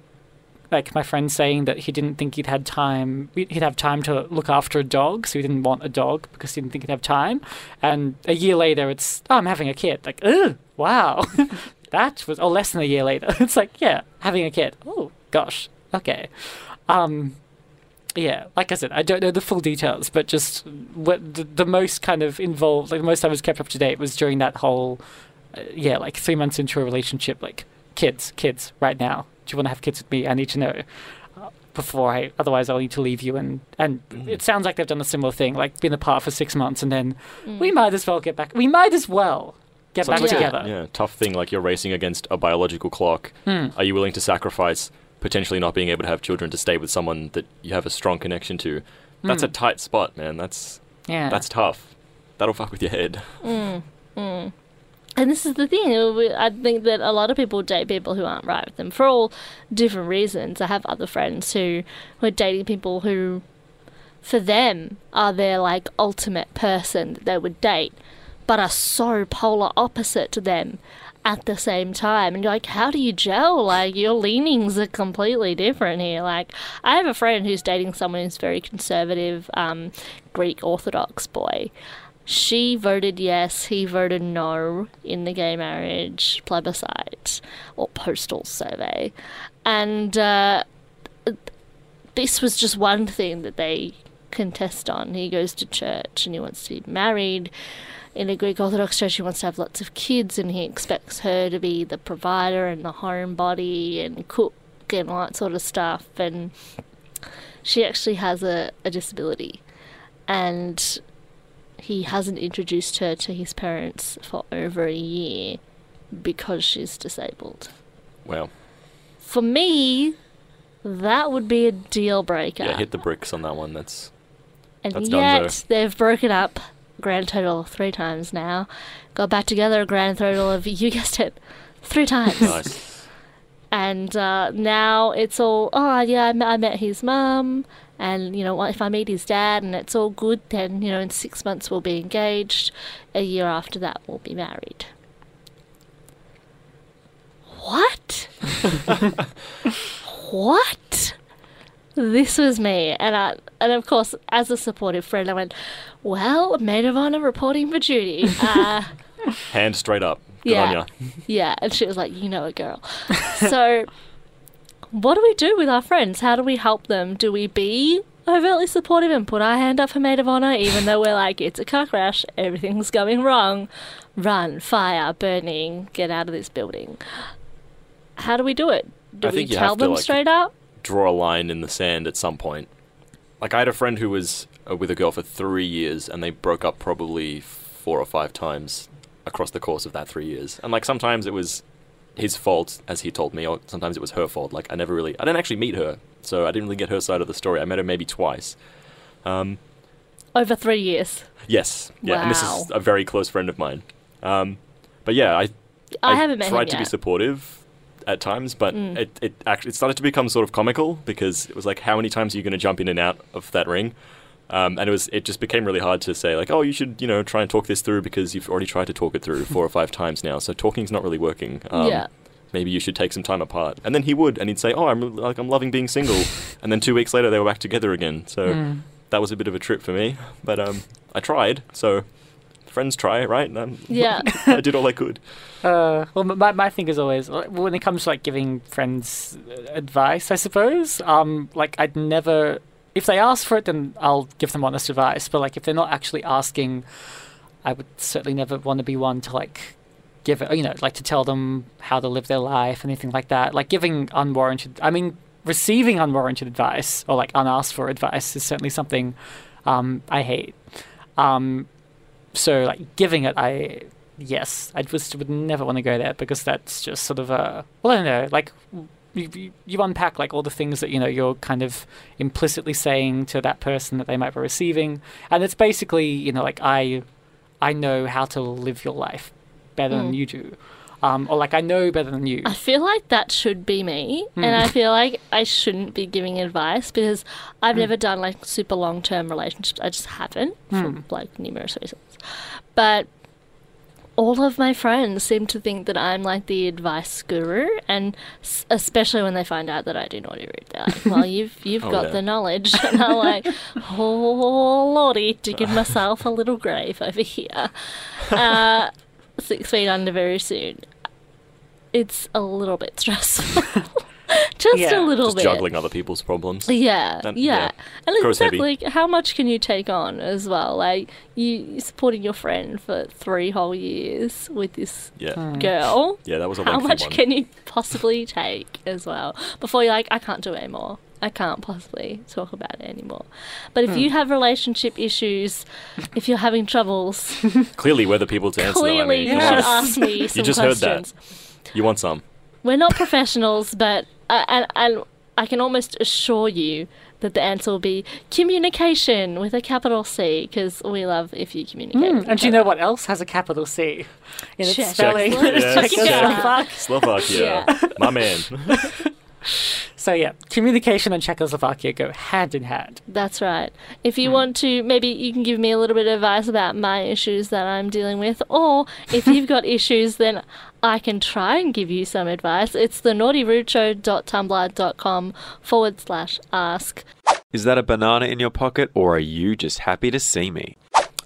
like my friend saying that he didn't think he'd had time. He'd have time to look after a dog, so he didn't want a dog because he didn't think he'd have time. And a year later, it's oh, I'm having a kid. Like, ugh, wow, that was, or less than a year later. It's like, yeah, having a kid. Oh gosh, okay. Um, yeah, like I said, I don't know the full details, but just what the, the most kind of involved, like the most I was kept up to date was during that whole, uh, yeah, like three months into a relationship, like kids, kids, right now. Do you want to have kids with me? I need to know uh, before I, otherwise I'll need to leave you. And and it sounds like they've done a similar thing, like been apart for six months, and then we might as well get back. We might as well get Sounds back like a- together. yeah, tough thing. Like you're racing against a biological clock. Hmm. Are you willing to sacrifice potentially not being able to have children to stay with someone that you have a strong connection to? That's a hmm. tight spot, man. That's Yeah, that's tough. That'll fuck with your head. Mm, mm. And this is the thing. uh, I think that a lot of people date people who aren't right with them for all different reasons. I have other friends who, who are dating people who, for them, are their like ultimate person that they would date, but are so polar opposite to them at the same time. And you're like, how do you gel? Like, your leanings are completely different here. Like, I have a friend who's dating someone who's very conservative, um, Greek Orthodox boy she voted yes, he voted no in the gay marriage plebiscite or postal survey. And uh, this was just one thing that they contest on. He goes to church and he wants to be married. In a Greek Orthodox church, he wants to have lots of kids and he expects her to be the provider and the homebody and cook and all that sort of stuff. And she actually has a, a disability. And he hasn't introduced her to his parents for over a year because she's disabled. Well, For me, that would be a deal breaker. yeah, hit the bricks on that one. That's and that's yet they've broken up grand total three times now. Got back together a grand total of you guessed it, three times. nice. and uh, now it's all oh yeah I met, I met his mum and you know if i meet his dad and it's all good then you know in six months we'll be engaged a year after that we'll be married what what this was me and I, and of course as a supportive friend i went well maid of honor reporting for duty uh, Hand straight up. Good on Yeah. ya. yeah, and she was like, "You know a girl." so, what do we do with our friends? How do we help them? Do we be overtly supportive and put our hand up for maid of honor, even though we're like, "It's a car crash, everything's going wrong, run, fire, burning, get out of this building"? How do we do it? Do I we think you tell have to, them like, straight up? Draw a line in the sand at some point. Like I had a friend who was uh, with a girl for three years, and they broke up probably four or five times across the course of that three years. And like sometimes it was his fault, as he told me, or sometimes it was her fault. Like I never really, I didn't actually meet her, so I didn't really get her side of the story. I met her maybe twice. Um, Over three years. yes, yeah, and this is a very close friend of mine. Um, but yeah, I I, haven't met tried to be supportive at times, but Mm. it, it actually it started to become sort of comical because it was like, how many times are you going to jump in and out of that ring? Um, and it was it just became really hard to say like, oh, you should you know try and talk this through because you've already tried to talk it through four or five times now, so talking's not really working. Um, Yeah. Maybe you should take some time apart, and then he would, and he'd say, "Oh, I'm like I'm loving being single," and then two weeks later they were back together again. So Mm. that was a bit of a trip for me, but um, I tried. So friends try, right? Um, Yeah. I did all I could. Uh, well, my my thing is always like, when it comes to like giving friends uh, advice. I suppose, um, like I'd never, if they ask for it, then I'll give them honest advice. But like if they're not actually asking, I would certainly never want to be one to like give it. You know, like to tell them how to live their life, anything like that. Like giving unwarranted. I mean, receiving unwarranted advice or like unasked for advice is certainly something um, I hate. Um, so like giving it, I yes, I just would never want to go there because that's just sort of a well, I don't know, like you, you- you unpack like all the things that you know you're kind of implicitly saying to that person that they might be receiving, and it's basically you know like I I know how to live your life better than Mm. you do, um, or like I know better than you. I feel like that should be me, Hmm. and I feel like I shouldn't be giving advice because I've Hmm. never done like super long term relationships. I just haven't Hmm. for like numerous reasons. But all of my friends seem to think that I'm like the advice guru, and s- especially when they find out that I do naughty rude, they're like, "Well, you've you've Oh, got yeah. the knowledge," and I'm like, "Oh lordy, digging myself a little grave over here." Uh, six feet under very soon it's a little bit stressful. Just Yeah. a little Just bit. juggling other people's problems. Yeah, That- yeah. yeah. And Grows it's that, heavy. like, how much can you take on as well? Like, you you're supporting your friend for three whole years with this Yeah. Hmm. girl. Yeah, that was a How much one. can you possibly take as well before you're like, I can't do it anymore. I can't possibly talk about it anymore. But if you hmm. have relationship issues, if you're having troubles, Clearly, we're the people to answer them. I clearly mean, you come should ask me some just heard that. You want some? We're not professionals, but and and I can almost assure you that the answer will be communication with a capital C because we love if you communicate. with Hmm, And do you know what else has a capital C in its Czech. spelling? Czech. Czechoslovak. Slovakia, my man. So yeah, communication and Czechoslovakia go hand in hand. That's right. If you want to, maybe you can give me a little bit of advice about my issues that I'm dealing with, or if you've got issues, then I can try and give you some advice. It's the naughtyrudeshow.tumblr.com forward slash ask. Is that a banana in your pocket, or are you just happy to see me?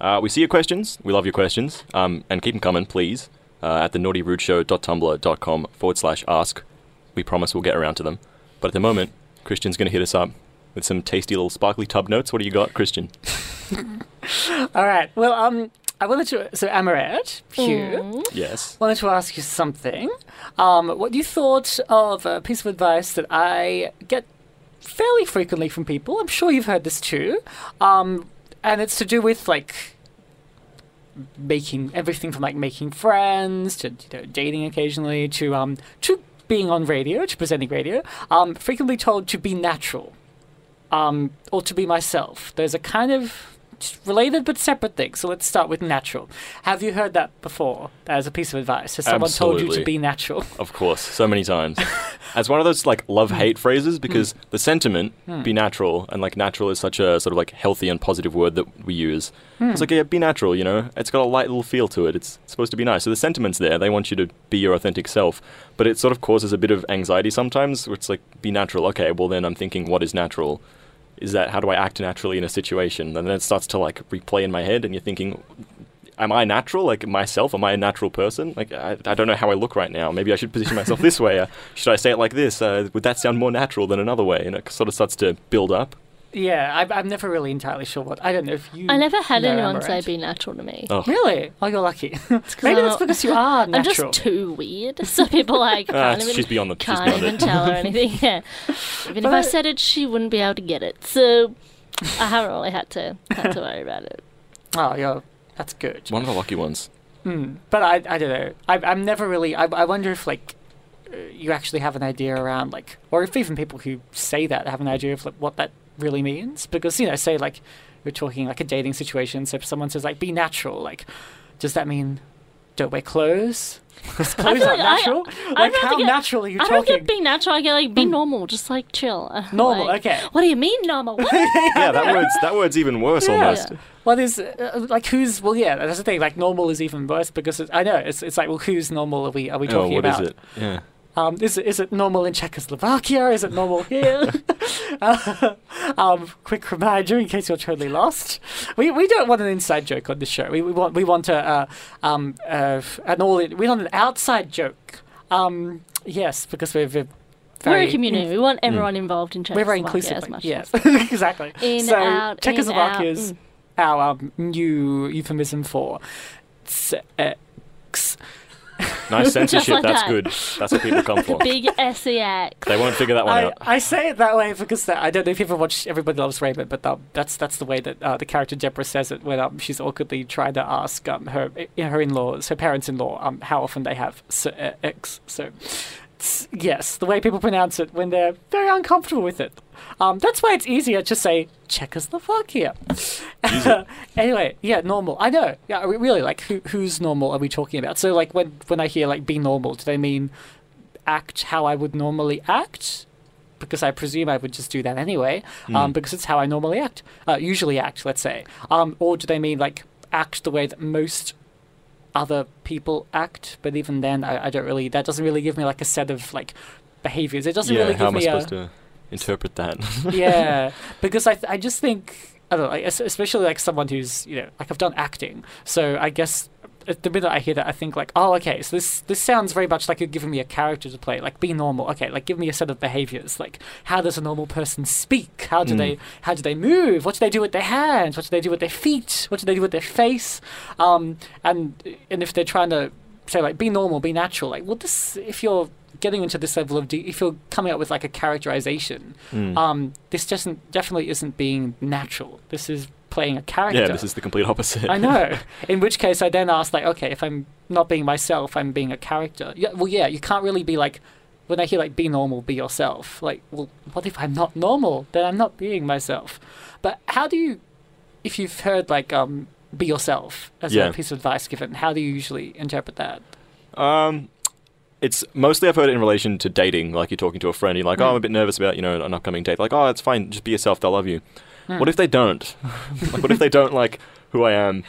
Uh, we see your questions. We love your questions. Um, and keep them coming, please. Uh, at the naughtyrudeshow.tumblr.com forward slash ask. We promise we'll get around to them. But at the moment, Christian's going to hit us up with some tasty little sparkly tub notes. What do you got, Christian? All right. Well, um, I wanted to. So Amorette, Huw, Yes. wanted to ask you something. Um, what you thought of a piece of advice that I get fairly frequently from people. I'm sure you've heard this too. Um, and it's to do with like making everything from like making friends to you know, dating occasionally to um to being on radio to presenting radio. Um, frequently told to be natural, um, or to be myself. There's a kind of related but separate things. So let's start with natural. Have you heard that before as a piece of advice? Has someone told you to be natural? Of course, so many times. As one of those like love hate hmm. phrases because hmm. the sentiment hmm. be natural and like natural is such a sort of like healthy and positive word that we use. It's like yeah, be natural, you know. It's got a light little feel to it. It's supposed to be nice. So the sentiment's there. They want you to be your authentic self, but it sort of causes a bit of anxiety sometimes. Where it's like be natural. Okay, well then I'm thinking what is natural. Is that how do I act naturally in a situation? And then it starts to like replay in my head, and you're thinking, am I natural? Like myself? Am I a natural person? Like I, I don't know how I look right now. Maybe I should position myself this way. Uh, should I say it like this? Uh, would that sound more natural than another way? And it sort of starts to build up. Yeah, I, I'm never really entirely sure what. I don't know if you. I never had know anyone say Amaranth. be natural to me. Oh. Really? Oh, you're lucky. 'cause Maybe I'm that's not- because you are I'm natural. just too weird. So people like Ah, can't even, she's beyond the. She's can't beyond even it. tell her anything. Yeah. Even But if I I- said it, she wouldn't be able to get it. So I haven't really had to had to worry about it. Oh, you're. That's good. One of the lucky ones. Hmm. But I, I don't know. I, I'm never really. I, I wonder if like uh, you actually have an idea around like, or if even people who say that have an idea of like what that really means. Because you know, say like we're talking like a dating situation. So if someone says like be natural, like does that mean don't wear clothes? 'Cause clothes aren't like I- natural. I'd like rather how get- natural are you I don't talking? get be natural. I get like be normal, just like chill. Normal, like, okay. What do you mean normal? Yeah, that word's that word's even worse Yeah. almost. What is uh, like who's well yeah that's the thing like normal is even worse because it's, I know it's it's like well who's normal are we are we talking Oh, talking what is about it? Yeah. Um, is it is it normal in Czechoslovakia? Is it normal here? uh, um, quick reminder in case you're totally lost. We we don't want an inside joke on this show. We, we want we want a uh, um uh, an all in, we want an outside joke. Um, yes, because we're, we're We're a community. We want everyone involved in Czechoslovakia. We're very inclusive. as much yes, as exactly. In, so out, Czechoslovakia is mm. our um, new euphemism for sex. Nice censorship. like That's that. good. That's what people come for. Big sex. They won't figure that one I, out. I say it that way because that, I don't know if you ever watched Everybody Loves Raymond, but um, that's that's the way that uh, the character Deborah says it when um, she's awkwardly trying to ask um, her her in-laws, her parents-in-law, um, how often they have sex. So, yes, the way people pronounce it when they're very uncomfortable with it. Um, that's why it's easier to say Czechoslovakia. anyway, yeah, normal. I know. Yeah, re- really. Like, who, who's normal are we talking about? So, like, when when I hear like be normal, do they mean act how I would normally act? Because I presume I would just do that anyway. Um, because it's how I normally act. Uh, usually act, let's say. Um, or do they mean like act the way that most other people act? But even then, I, I don't really. That doesn't really give me like a set of like behaviors. It doesn't yeah, really how give am I me a supposed to interpret that? yeah, because I, th- I just think I don't know, like, especially like someone who's you know like I've done acting, so I guess at the minute I hear that, I think like, oh, okay, so this this sounds very much like you're giving me a character to play. Like, be normal. Okay, like give me a set of behaviors. Like, how does a normal person speak? How do Mm. they how do they move? What do they do with their hands? What do they do with their feet? What do they do with their face? Um, and and if they're trying to say like, be normal, be natural. Like, well, this if you're getting into this level of de- if you're coming up with like a characterization, Mm. um, this doesn't definitely isn't being natural. This is playing a character. yeah, this is the complete opposite. I know. In which case, I then ask, like, okay, if I'm not being myself, I'm being a character. Yeah, well, yeah, you can't really be like, when I hear like, be normal, be yourself. Like, well, what if I'm not normal? Then I'm not being myself. But how do you, if you've heard like, um, be yourself as Yeah. a piece of advice given, how do you usually interpret that? Um, it's mostly I've heard it in relation to dating. Like you're talking to a friend, you're like, Mm. "Oh, I'm a bit nervous about you know an upcoming date." Like, "Oh, it's fine. Just be yourself. They'll love you." Hmm. What if they don't? like, what if they don't like who I am?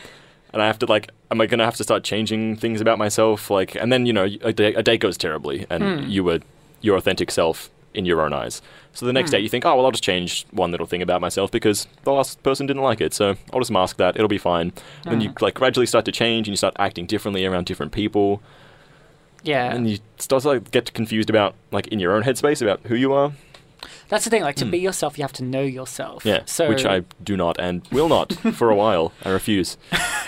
And I have to like, am I gonna have to start changing things about myself? Like, and then you know, a day, a day goes terribly, and Hmm. you were your authentic self in your own eyes. So the next Hmm. day, you think, "Oh, well, I'll just change one little thing about myself because the last person didn't like it, so I'll just mask that. It'll be fine." And then you Hmm. like gradually start to change, and you start acting differently around different people Yeah. and you start to like, get confused about like in your own headspace about who you are. That's the thing. Like, to Mm. be yourself, you have to know yourself. Yeah, So, which I do not and will not for a while. I refuse.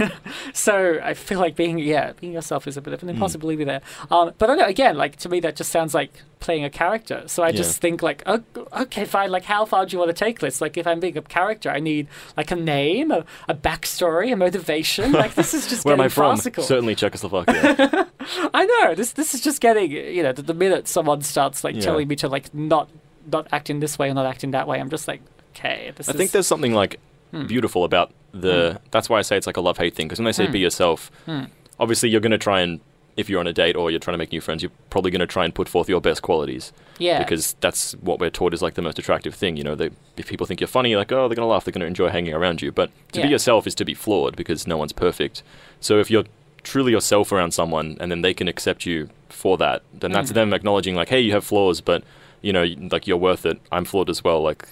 So I feel like being yeah being yourself is a bit of an Hmm. impossibility there. Um, but I know. Again, like to me, that just sounds like playing a character. So I Yeah. just think like, oh, okay, fine. Like, how far do you want to take this? Like, if I'm being a character, I need like a name, a, a backstory, a motivation. Like, this is just Where am I from? farcical. Certainly Czechoslovakia. I know this. This is just getting you know the, the minute someone starts like Yeah. telling me to like not not acting this way or not acting that way, I'm just like, okay, this I think there's something like Hmm. beautiful about the. That's why I say it's like a love hate thing because when they say Hmm. be yourself, Hmm. obviously you're going to try and if you're on a date or you're trying to make new friends, you're probably going to try and put forth your best qualities yeah because that's what we're taught is like the most attractive thing. You know, they, if people think you're funny, you're like, oh, they're going to laugh, they're going to enjoy hanging around you. But to Yeah. be yourself is to be flawed because no one's perfect. So if you're truly yourself around someone and then they can accept you for that, then that's Mm. them acknowledging like, hey, you have flaws, but you know, like you're worth it. I'm flawed as well. Like,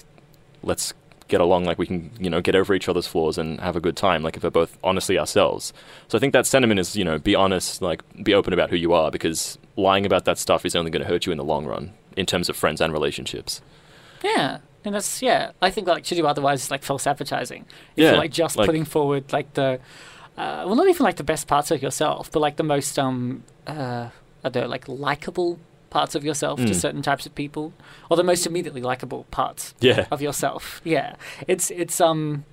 let's get along. Like we can, you know, get over each other's flaws and have a good time. Like if we're both honestly ourselves. So I think that sentiment is, you know, be honest, like be open about who you are because lying about that stuff is only going to hurt you in the long run in terms of friends and relationships. Yeah, and that's yeah. I think like to do otherwise is like false advertising. If Yeah, you're like just like- putting forward like the, uh, well, not even like the best parts of yourself, but like the most um, uh, I don't know, like likable parts of yourself to Mm. certain types of people, or the most immediately likable parts Yeah. of yourself. Yeah, it's it's um,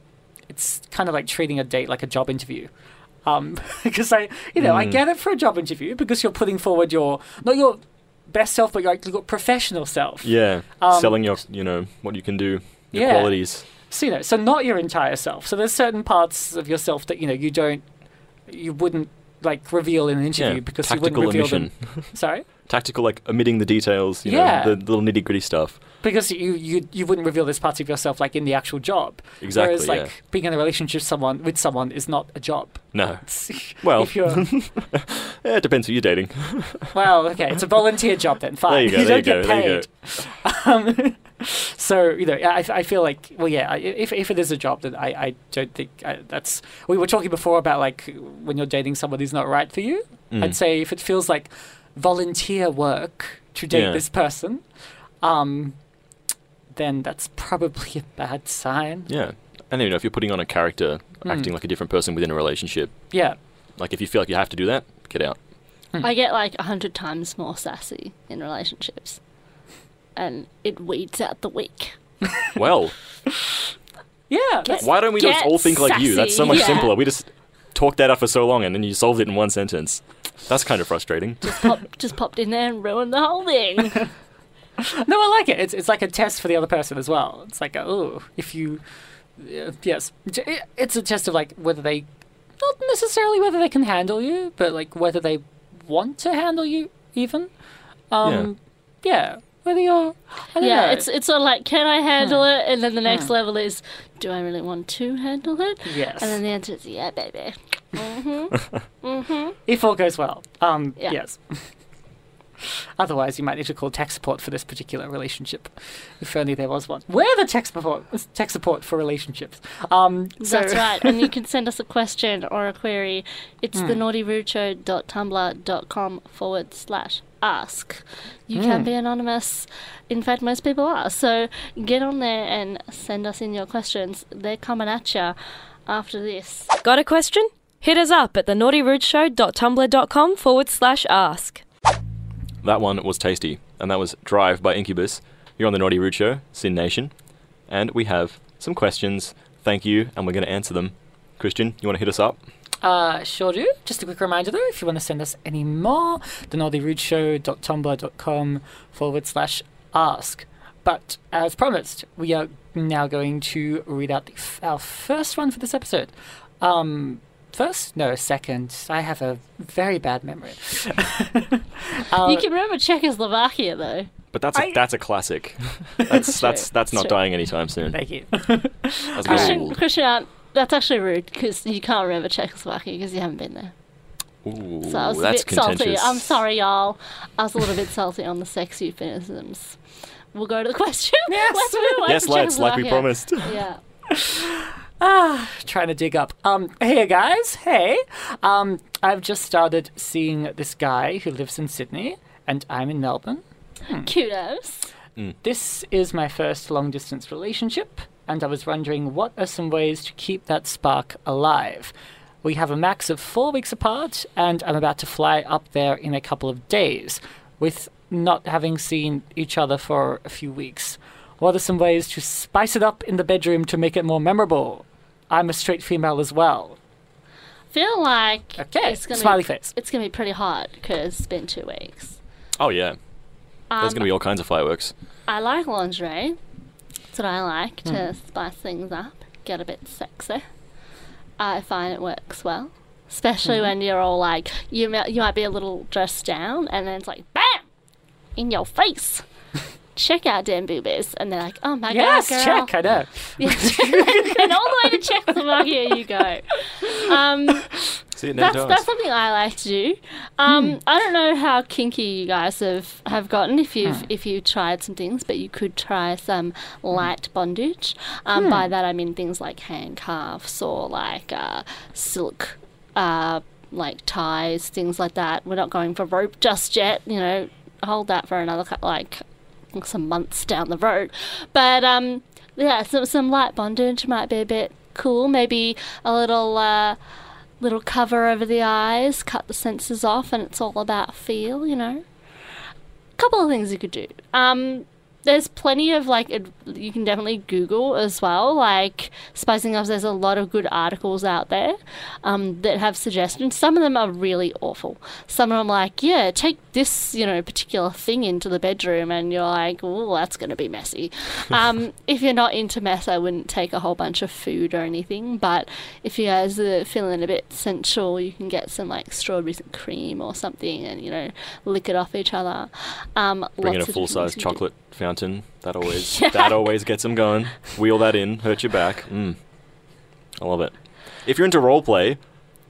it's kind of like treating a date like a job interview. Um, because I, you know, I Mm. get it for a job interview because you're putting forward your not your best self, but your, your professional self. Yeah. Um, Selling your, you know, what you can do, your Yeah. qualities. So you know, so not your entire self. So there's certain parts of yourself that you know you don't, you wouldn't like reveal in an interview Yeah. because you wouldn't reveal omission. them. Sorry, Tactical, like omitting the details, you Yeah. know, the, little nitty gritty stuff. because you you you wouldn't reveal this parts of yourself like in the actual job. Exactly. Whereas yeah. like being in a relationship someone with someone is not a job. no. Well, if you're yeah, it depends who you're dating. well, okay, it's a volunteer job then. Fine, There you go, there don't you get go, you paid. Um, so you know, I, I feel like well, yeah. I- If if it is a job, then I, I don't think I, that's. We were talking before about like when you're dating someone who's not right for you. Mm. I'd say if it feels like volunteer work to date Yeah. this person, um, then that's probably a bad sign. Yeah. And you know, if you're putting on a character, Mm. acting like a different person within a relationship, Yeah. like if you feel like you have to do that, get out. I get like a hundred times more sassy in relationships, and it weeds out the weak. Well, Yeah. Get- why don't we just all think like you? That's so much yeah. simpler. We just talked that out for so long and then you solved it in one sentence. That's kind of frustrating. Just pop, just popped in there and ruined the whole thing. No, I like it. It's it's like a test for the other person as well. It's like, oh, if you, uh, yes, J- it's a test of like whether they, not necessarily whether they can handle you, but like whether they want to handle you even. Um, yeah. Whether you're, I don't yeah, know. it's it's sort of like, can I handle Hmm. it? And then the next Hmm. level is, do I really want to handle it? yes. And then the answer is, yeah, baby. Mhm. mhm. if all goes well. Um, Yeah. yes. Otherwise, you might need to call tech support for this particular relationship. If only there was one. We're the tech support, tech support for relationships. Um, so, That's right. And you can send us a question or a query. It's Hmm. the naughtyrudeshow.tumblr.com forward slash ask. You can Hmm. be anonymous. In fact, most people are. So get on there and send us in your questions. They're coming at you after this. Got a question? Hit us up at thenaughtyrudeshow.tumblr.com forward slash ask. That one was tasty, and that was Drive by Incubus. You're on the Naughty Rude Show, SYN Nation, and we have some questions. Thank you, and we're going to answer them. Christian, you want to hit us up? Uh, sure do. Just a quick reminder though, if you want to send us any more, the naughtyrudeshow.tumblr.com forward slash ask. But as promised, we are now going to read out the f- our first one for this episode. Um, first? No, second. I have a very bad memory. Uh, you can remember Czechoslovakia, though. But that's a, I- that's a classic. That's that's that's not True. dying anytime soon. Thank you. That's Christian. Christian, uh, that's actually rude because you can't remember Czechoslovakia because you haven't been there. Ooh, So I was a that's bit salty. contentious. I'm sorry, y'all. I was a little bit salty on the sex euphemisms. We'll go to the question. Yes. let's move on Yes, let's, like we promised. Yeah. Ah, trying to dig up. Um, hey guys, hey. Um, I've just started seeing this guy who lives in Sydney, and I'm in Melbourne. Kudos. This is my first long distance relationship, and I was wondering what are some ways to keep that spark alive. We have a max of four weeks apart, and I'm about to fly up there in a couple of days, with not having seen each other for a few weeks. What are some ways to spice it up in the bedroom to make it more memorable? I'm a straight female as well. Feel like Okay, it's gonna smiley be, face. It's gonna be pretty hot because it's been two weeks. Oh yeah, Um, there's going to be all kinds of fireworks. I like lingerie. That's what I like to spice things up, get a bit sexy. I find it works well, especially Hmm. when you're all like you you might be a little dressed down, and then it's like bam in your face. Check out Dan Boobies, and they're like, "Oh my Yes, god, girl!" check, I know. Yeah, and all the way to Czechoslovakia you go. Um, See, it never that's dies. that's something I like to do. Um, Hmm. I don't know how kinky you guys have, have gotten if you've Hmm. if you tried some things, but you could try some light bondage. Um, By Hmm. that I mean things like handcuffs or like uh, silk. Uh, like ties, things like that. We're not going for rope just yet. You know, hold that for another cou- like some months down the road. But um, yeah, some some light bondage might be a bit cool. Maybe a little uh, little cover over the eyes, cut the senses off, and it's all about feel. You know, A couple of things you could do. Um, there's plenty of like ad- you can definitely Google as well. Like spicing up, there's a lot of good articles out there um, that have suggestions. Some of them are really awful. Some of them like, yeah, take this you know particular thing into the bedroom, and you're like, oh, that's going to be messy. um, if you're not into mess, I wouldn't take a whole bunch of food or anything. But if you guys are feeling a bit sensual, you can get some like strawberries and cream or something, and you know lick it off each other. Um, Bring in a full size things you can do. chocolate fountain. That always that always gets them going. Wheel that in, hurt your back. Mm. I love it. If you're into role play,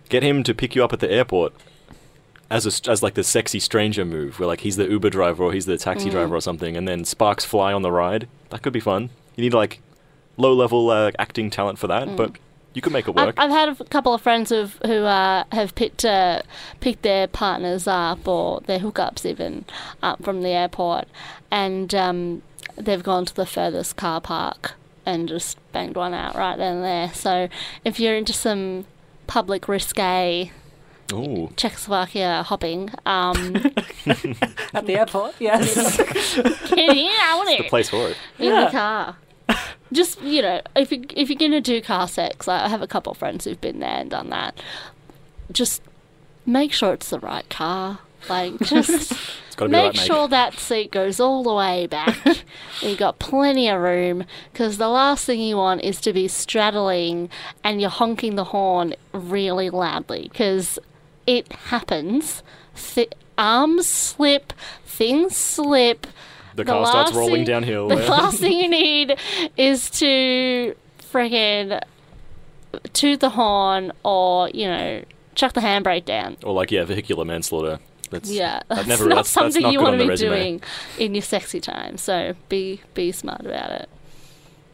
get him to pick you up at the airport as a, as like the sexy stranger move, where like he's the Uber driver or he's the taxi Mm. driver or something, and then sparks fly on the ride. That could be fun. You need like low level uh, acting talent for that, but you could make it I've, work. I've had a couple of friends who've, who uh, have picked uh, picked their partners up or their hookups even up from the airport, and um, they've gone to the furthest car park and just banged one out right then and there. So if you're into some public risque Ooh, Czechoslovakia hopping, um, At the airport, yes. get in on the it place for it. in Yeah. the car. Just you know, if you if you're gonna do car sex, like, I have a couple of friends who've been there and done that. Just make sure it's the right car. Like just It's got to be make sure that seat goes all the way back. and you got plenty of room because the last thing you want is to be straddling and you're honking the horn really loudly because it happens. Th- arms slip, things slip. The car starts last rolling thing- downhill. The yeah. last thing you need is to friggin' toot the horn or, you know, chuck the handbrake down. Or like yeah, vehicular manslaughter. That's Yeah, that that's never- not that's- that's something not you want to be resume. doing in your sexy time. So be be smart about it.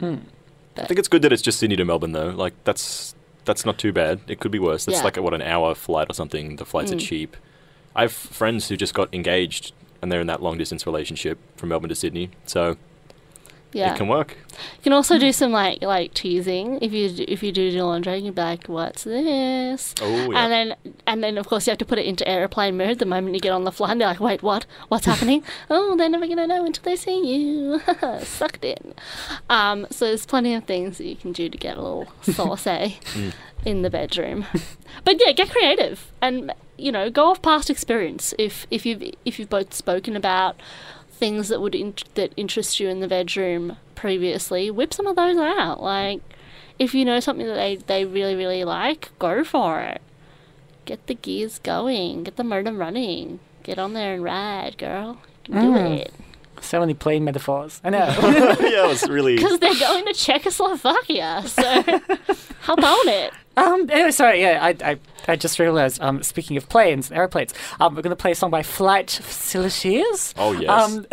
I think it's good that it's just Sydney to Melbourne though. Like that's that's not too bad. It could be worse. That's Yeah. like a, what an hour flight or something. The flights are Mm. cheap. I have friends who just got engaged and they're in that long distance relationship from Melbourne to Sydney. So Yeah, it can work. you can also do some like like teasing if you do, if you do your laundry. You can be like, "What's this?" Oh yeah. And then, and then, of course, you have to put it into airplane mode the moment you get on the flight. And they're like, "Wait, what? What's happening?" oh, they're never gonna know until they see you. Sucked in. Um, so there's plenty of things that you can do to get a little saucy in the bedroom. but yeah, get creative and you know go off past experience. If if you've if you've both spoken about things that would in- that interest you in the bedroom previously, whip some of those out. Like if you know something that they, they really, really like, go for it. Get the gears going. Get the motor running. Get on there and ride, girl. You can do Mm. it. So many plane metaphors. I know. yeah, it was really. Because they're going to Czechoslovakia, so how about it? Um. Anyway, sorry. Yeah, I, I, I just realized. Um. Speaking of planes, and airplanes. Um. We're gonna play a song by Flight Facilities. Oh yes. Um.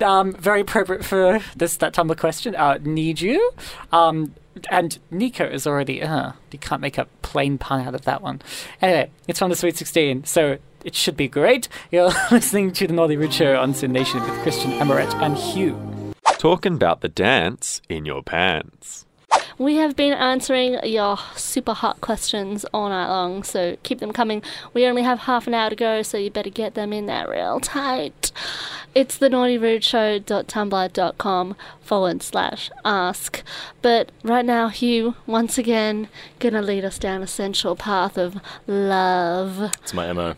um. Very appropriate for this that Tumblr question. Uh. Need you. Um. And Nico is already. Uh. You can't make a plain pun out of that one. Anyway, it's from the Sweet Sixteen, so it should be great. You're listening to the Naughty Rude Show on SYN Nation with Christian Amorette and Huw. Talking about the dance in your pants. We have been answering your super hot questions all night long, so keep them coming. We only have half an hour to go, so you better get them in there real tight. It's the naughtyrudeshow.tumblr.com forward slash ask. But right now, Huw, once again, gonna lead us down a sensual path of love. It's my MO.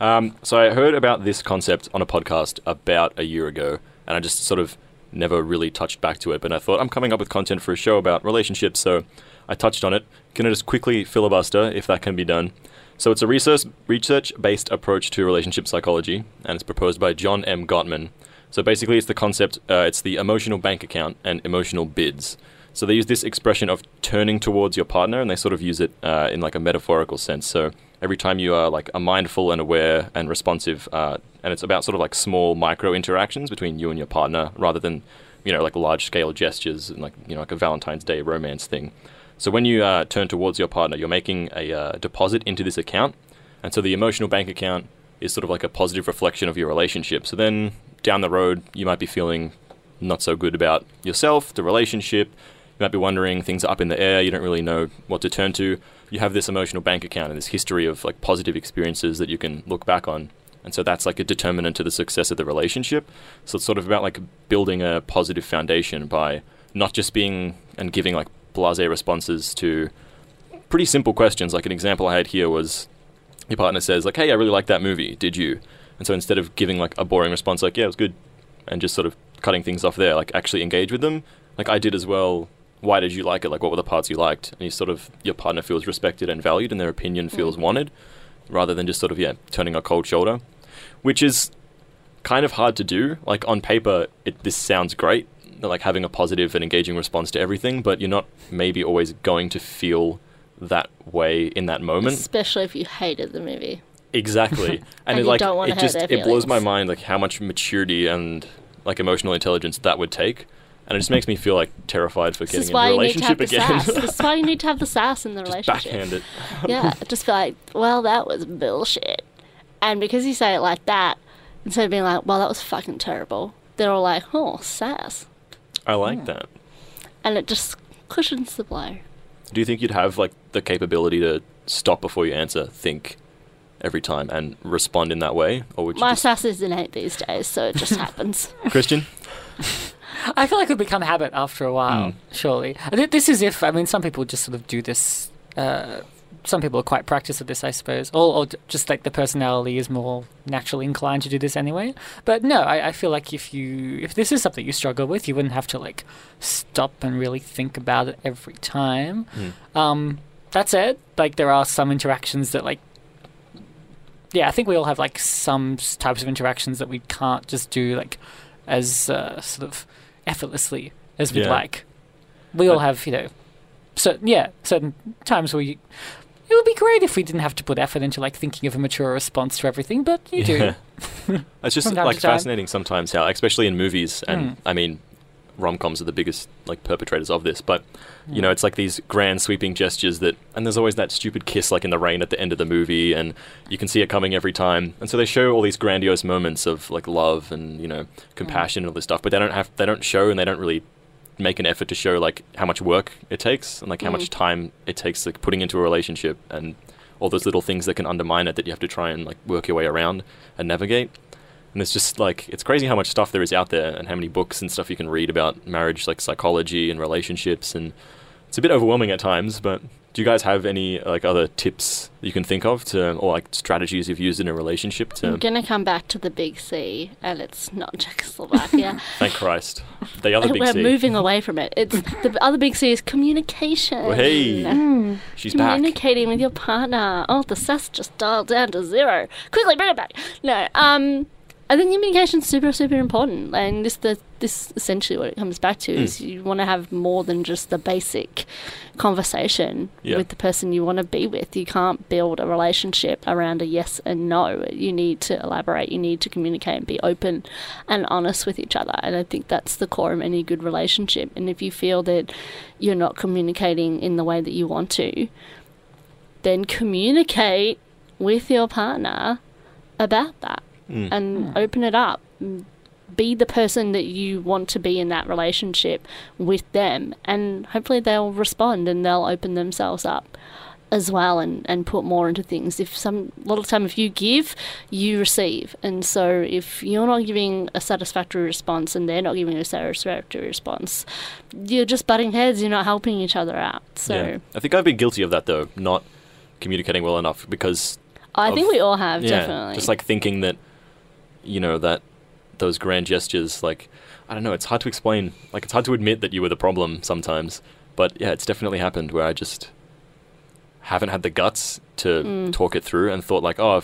Um, so I heard about this concept on a podcast about a year ago, and I just sort of never really touched back to it. But I thought I'm coming up with content for a show about relationships, so I touched on it. Can I just quickly filibuster if that can be done? So it's a research research based approach to relationship psychology, and it's proposed by John M. Gottman. So basically, it's the concept. Uh, it's the emotional bank account and emotional bids. So they use this expression of turning towards your partner, and they sort of use it uh, in like a metaphorical sense. So every time you are like a mindful and aware and responsive, uh, and it's about sort of like small micro interactions between you and your partner, rather than you know like large scale gestures and like you know like a Valentine's Day romance thing. So when you uh, turn towards your partner, you're making a uh, deposit into this account, and so the emotional bank account is sort of like a positive reflection of your relationship. So then down the road, you might be feeling not so good about yourself, the relationship. You might be wondering things are up in the air. You don't really know what to turn to. You have this emotional bank account and this history of like positive experiences that you can look back on. And so that's like a determinant to the success of the relationship. So it's sort of about like building a positive foundation by not just being and giving like blase responses to pretty simple questions. Like an example I had here was your partner says like, "Hey, I really like that movie. Did you?" And so instead of giving like a boring response like, "Yeah, it was good," and just sort of cutting things off there, like actually engage with them. Like I did as well. Why did you like it? Like what were the parts you liked? And you sort of your partner feels respected and valued, and their opinion mm. feels wanted, rather than just sort of yeah turning a cold shoulder, which is kind of hard to do. Like on paper, it this sounds great, like having a positive and engaging response to everything, but you're not maybe always going to feel that way in that moment. Especially if you hated the movie. Exactly, and, And it like it just it blows my mind like how much maturity and like emotional intelligence that would take, and it just makes me feel like terrified for getting is in why a you need to have relationship again. this is why you need to have the sass in the just relationship. backhand it. yeah, just be like, well, that was bullshit. And because you say it like that, instead of being like, well, that was fucking terrible, they're all like, oh, sass. I like that. And it just cushions the blow. Do you think you'd have like the capability to stop before you answer, think every time, and respond in that way, or would you My just sass is innate these days, so it just happens. Christian? I feel like it would become habit after a while, surely. I think This is if, I mean, some people just sort of do this. Uh, some people are quite practiced at this, I suppose. Or, or just like the personality is more naturally inclined to do this anyway. But no, I, I feel like if you, if this is something you struggle with, you wouldn't have to like stop and really think about it every time. Mm. Um, that said, like there are some interactions that like yeah, I think we all have like some s- types of interactions that we can't just do like as uh, sort of effortlessly as we'd Yeah. like. We all have, you know, certain yeah, certain times where you, you would be great if we didn't have to put effort into like thinking of a mature response to everything, but you do. It's just like fascinating sometimes how, especially in movies, and Mm. I mean, rom coms are the biggest like perpetrators of this. But you know, it's like these grand sweeping gestures that, and there's always that stupid kiss like in the rain at the end of the movie, and you can see it coming every time. And so they show all these grandiose moments of like love and you know compassion and all this stuff, but they don't have they don't show and they don't really make an effort to show like how much work it takes and like how much mm. time it takes like putting into a relationship and all those little things that can undermine it that you have to try and like work your way around and navigate. And it's just like it's crazy how much stuff there is out there and how many books and stuff you can read about marriage, like psychology and relationships, and it's a bit overwhelming at times. But do you guys have any like other tips you can think of to, or like strategies you've used in a relationship I'm to? gonna come back to the big C, and it's not Czechoslovakia. Thank Christ, the other big C We're moving away from it. It's the other big C is communication. Well, hey, she's back. Communicating with your partner. Oh, the sass just dialed down to zero. Quickly, bring it back. No, um, I think communication's super, super important, and this the this essentially what it comes back to Hmm. is you want to have more than just the basic conversation Yeah. with the person you want to be with. You can't build a relationship around a yes and no. You need to elaborate. You need to communicate and be open and honest with each other. And I think that's the core of any good relationship. And if you feel that you're not communicating in the way that you want to, then communicate with your partner about that Mm. and open it up. Mm, Be the person that you want to be in that relationship with them, and hopefully they'll respond and they'll open themselves up as well and, and put more into things. If some a lot of time if you give, you receive. And so if you're not giving a satisfactory response and they're not giving a satisfactory response, you're just butting heads, you're not helping each other out. So yeah, I think I've been guilty of that though, not communicating well enough because I think we all have, yeah, definitely. just like thinking that you know that those grand gestures like i don't know it's hard to explain. Like it's hard to admit that you were the problem sometimes but yeah it's definitely happened where i just haven't had the guts to Mm. talk it through and thought like oh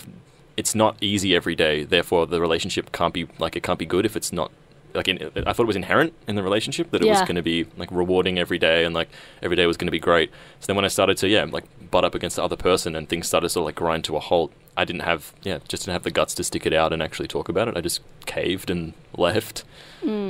it's not easy every day therefore the relationship can't be like it can't be good if it's not like in, i thought it was inherent in the relationship that it was going to be like rewarding every day and like every day was going to be great. So then when i started to yeah like butt up against the other person and things started to sort of like grind to a halt i didn't have yeah just didn't have the guts to stick it out and actually talk about it i just caved and left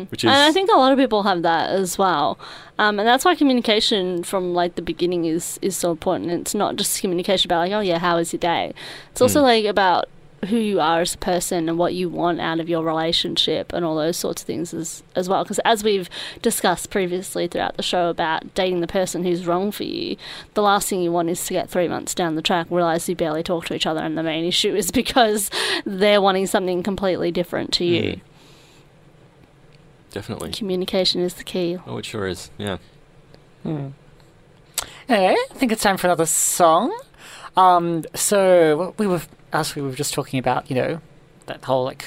which is And I think a lot of people have that as well, um, and that's why communication from like the beginning is is so important. It's not just communication about like, oh yeah, how was your day? It's also Mm. like about who you are as a person and what you want out of your relationship and all those sorts of things as as well. Because as we've discussed previously throughout the show about dating the person who's wrong for you, the last thing you want is to get three months down the track realize you barely talk to each other, and the main issue is because they're wanting something completely different to you. Mm. definitely Communication is the key. oh it sure is yeah Hmm. Anyway, I think it's time for another song. Um, so we were, as we were just talking about, you know, that whole like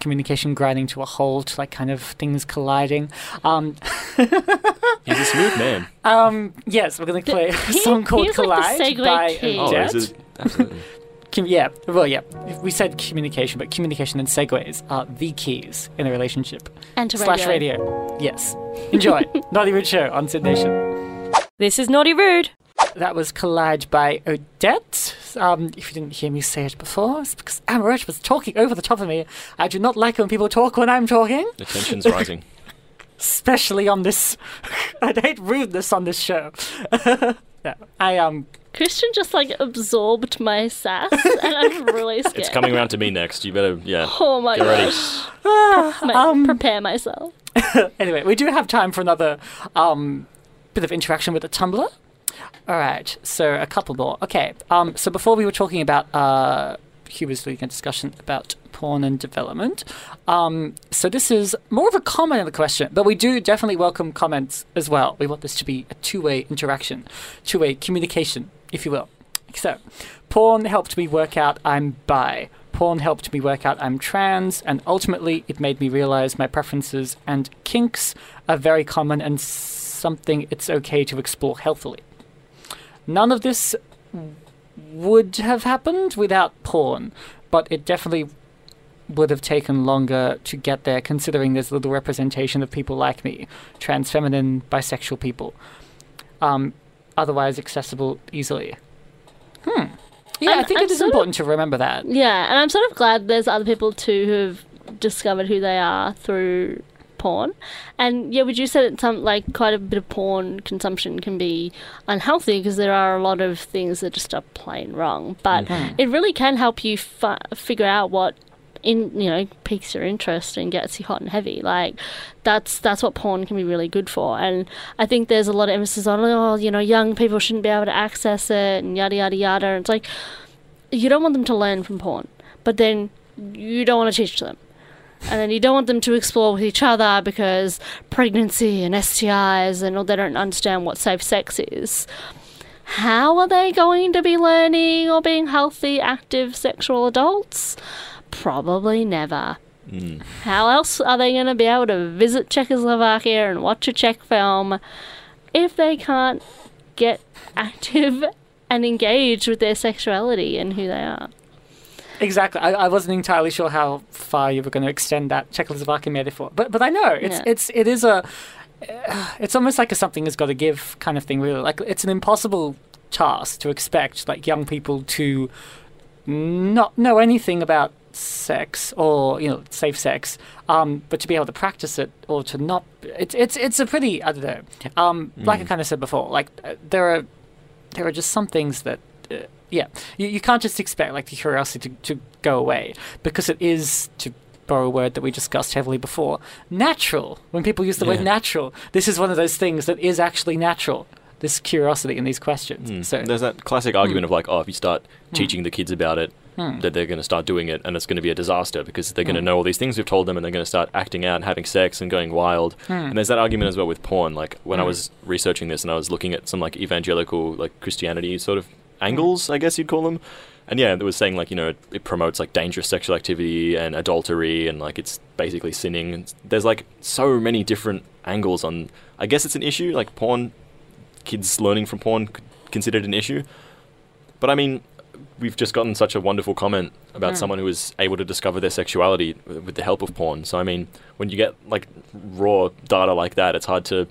communication grinding to a halt, like kind of things colliding. Um, he's a smooth man um, yes, we're going to play a he- song called he's like the Collide by king. oh Odette. this is absolutely Com- yeah, well, yeah. We said communication, but communication and segues are the keys in a relationship. And to Slash radio. radio. Yes. Enjoy. Naughty Rude Show on SYN Nation. This is Naughty Rude. That was Collide by Odette. Um, if you didn't hear me say it before, it's because Amorette was talking over the top of me. I do not like when people talk when I'm talking, the tension's rising especially on this. I hate rudeness on this show. no, I um. Christian just like absorbed my sass, and I'm really scared. it's coming around to me next you better yeah Oh my Get ready. gosh. Um, prepare myself. Anyway, we do have time for another um bit of interaction with the Tumblr. All right, so a couple more. Okay, um, so before we were talking about uh, was leading a discussion about porn and development. Um, so this is more of a comment than a question, but we do definitely welcome comments as well. We want this to be a two-way interaction, two-way communication, if you will. So, porn helped me work out I'm bi. Porn helped me work out I'm trans, and ultimately it made me realize my preferences and kinks are very common and something it's okay to explore healthily. None of this would have happened without porn, but it definitely would have taken longer to get there considering there's little representation of people like me, trans feminine, bisexual people. Um, otherwise accessible easily. Hmm. Yeah, I I'm- think I'm it is sort of- important to remember that. Yeah, and I'm sort of glad there's other people too who've discovered who they are through porn. And yeah, would you say that some like quite a bit of porn consumption can be unhealthy because there are a lot of things that just are plain wrong. But mm-hmm. Mm-hmm. it really can help you fi- figure out what in you know piques your interest and gets you hot and heavy. Like that's that's what porn can be really good for. And I think there's a lot of emphasis on oh you know young people shouldn't be able to access it and yada yada yada. And it's like you don't want them to learn from porn, but then you don't want to teach them. And then you don't want them to explore with each other because pregnancy and STIs and all they don't understand what safe sex is. How are they going to be learning or being healthy, active sexual adults? Probably never. Mm. How else are they going to be able to visit Czechoslovakia and watch a Czech film if they can't get active and engaged with their sexuality and who they are? Exactly. I, I wasn't entirely sure how far you were going to extend that Czechoslovakian metaphor, but but I know it's Yeah. it's it is a uh, it's almost like a something has got to give kind of thing. Really, like it's an impossible task to expect like young people to not know anything about sex or you know safe sex, um, but to be able to practice it or to not. It's it's it's a pretty I don't know. Um, like I kind of said before, like uh, there are there are just some things that uh, yeah you, you can't just expect like the curiosity to, to go away because it is to borrow a word that we discussed heavily before natural when people use the word natural this is one of those things that is actually natural this curiosity in these questions Mm. so There's that classic argument of like, oh, if you start teaching the kids about it, Hmm. that they're going to start doing it, and it's going to be a disaster because they're going to Hmm. know all these things we've told them, and they're going to start acting out and having sex and going wild. Hmm. And there's that argument as well with porn. Like when I was researching this, and I was looking at some like evangelical, like Christianity sort of angles, I guess you'd call them. And yeah, it was saying like you know it, it promotes like dangerous sexual activity and adultery, and like it's basically sinning. And there's like so many different angles on. I guess it's an issue. Like porn, kids learning from porn considered an issue. But I mean, we've just gotten such a wonderful comment about Mm. someone who was able to discover their sexuality with the help of porn. So I mean, when you get like raw data like that, it's hard to,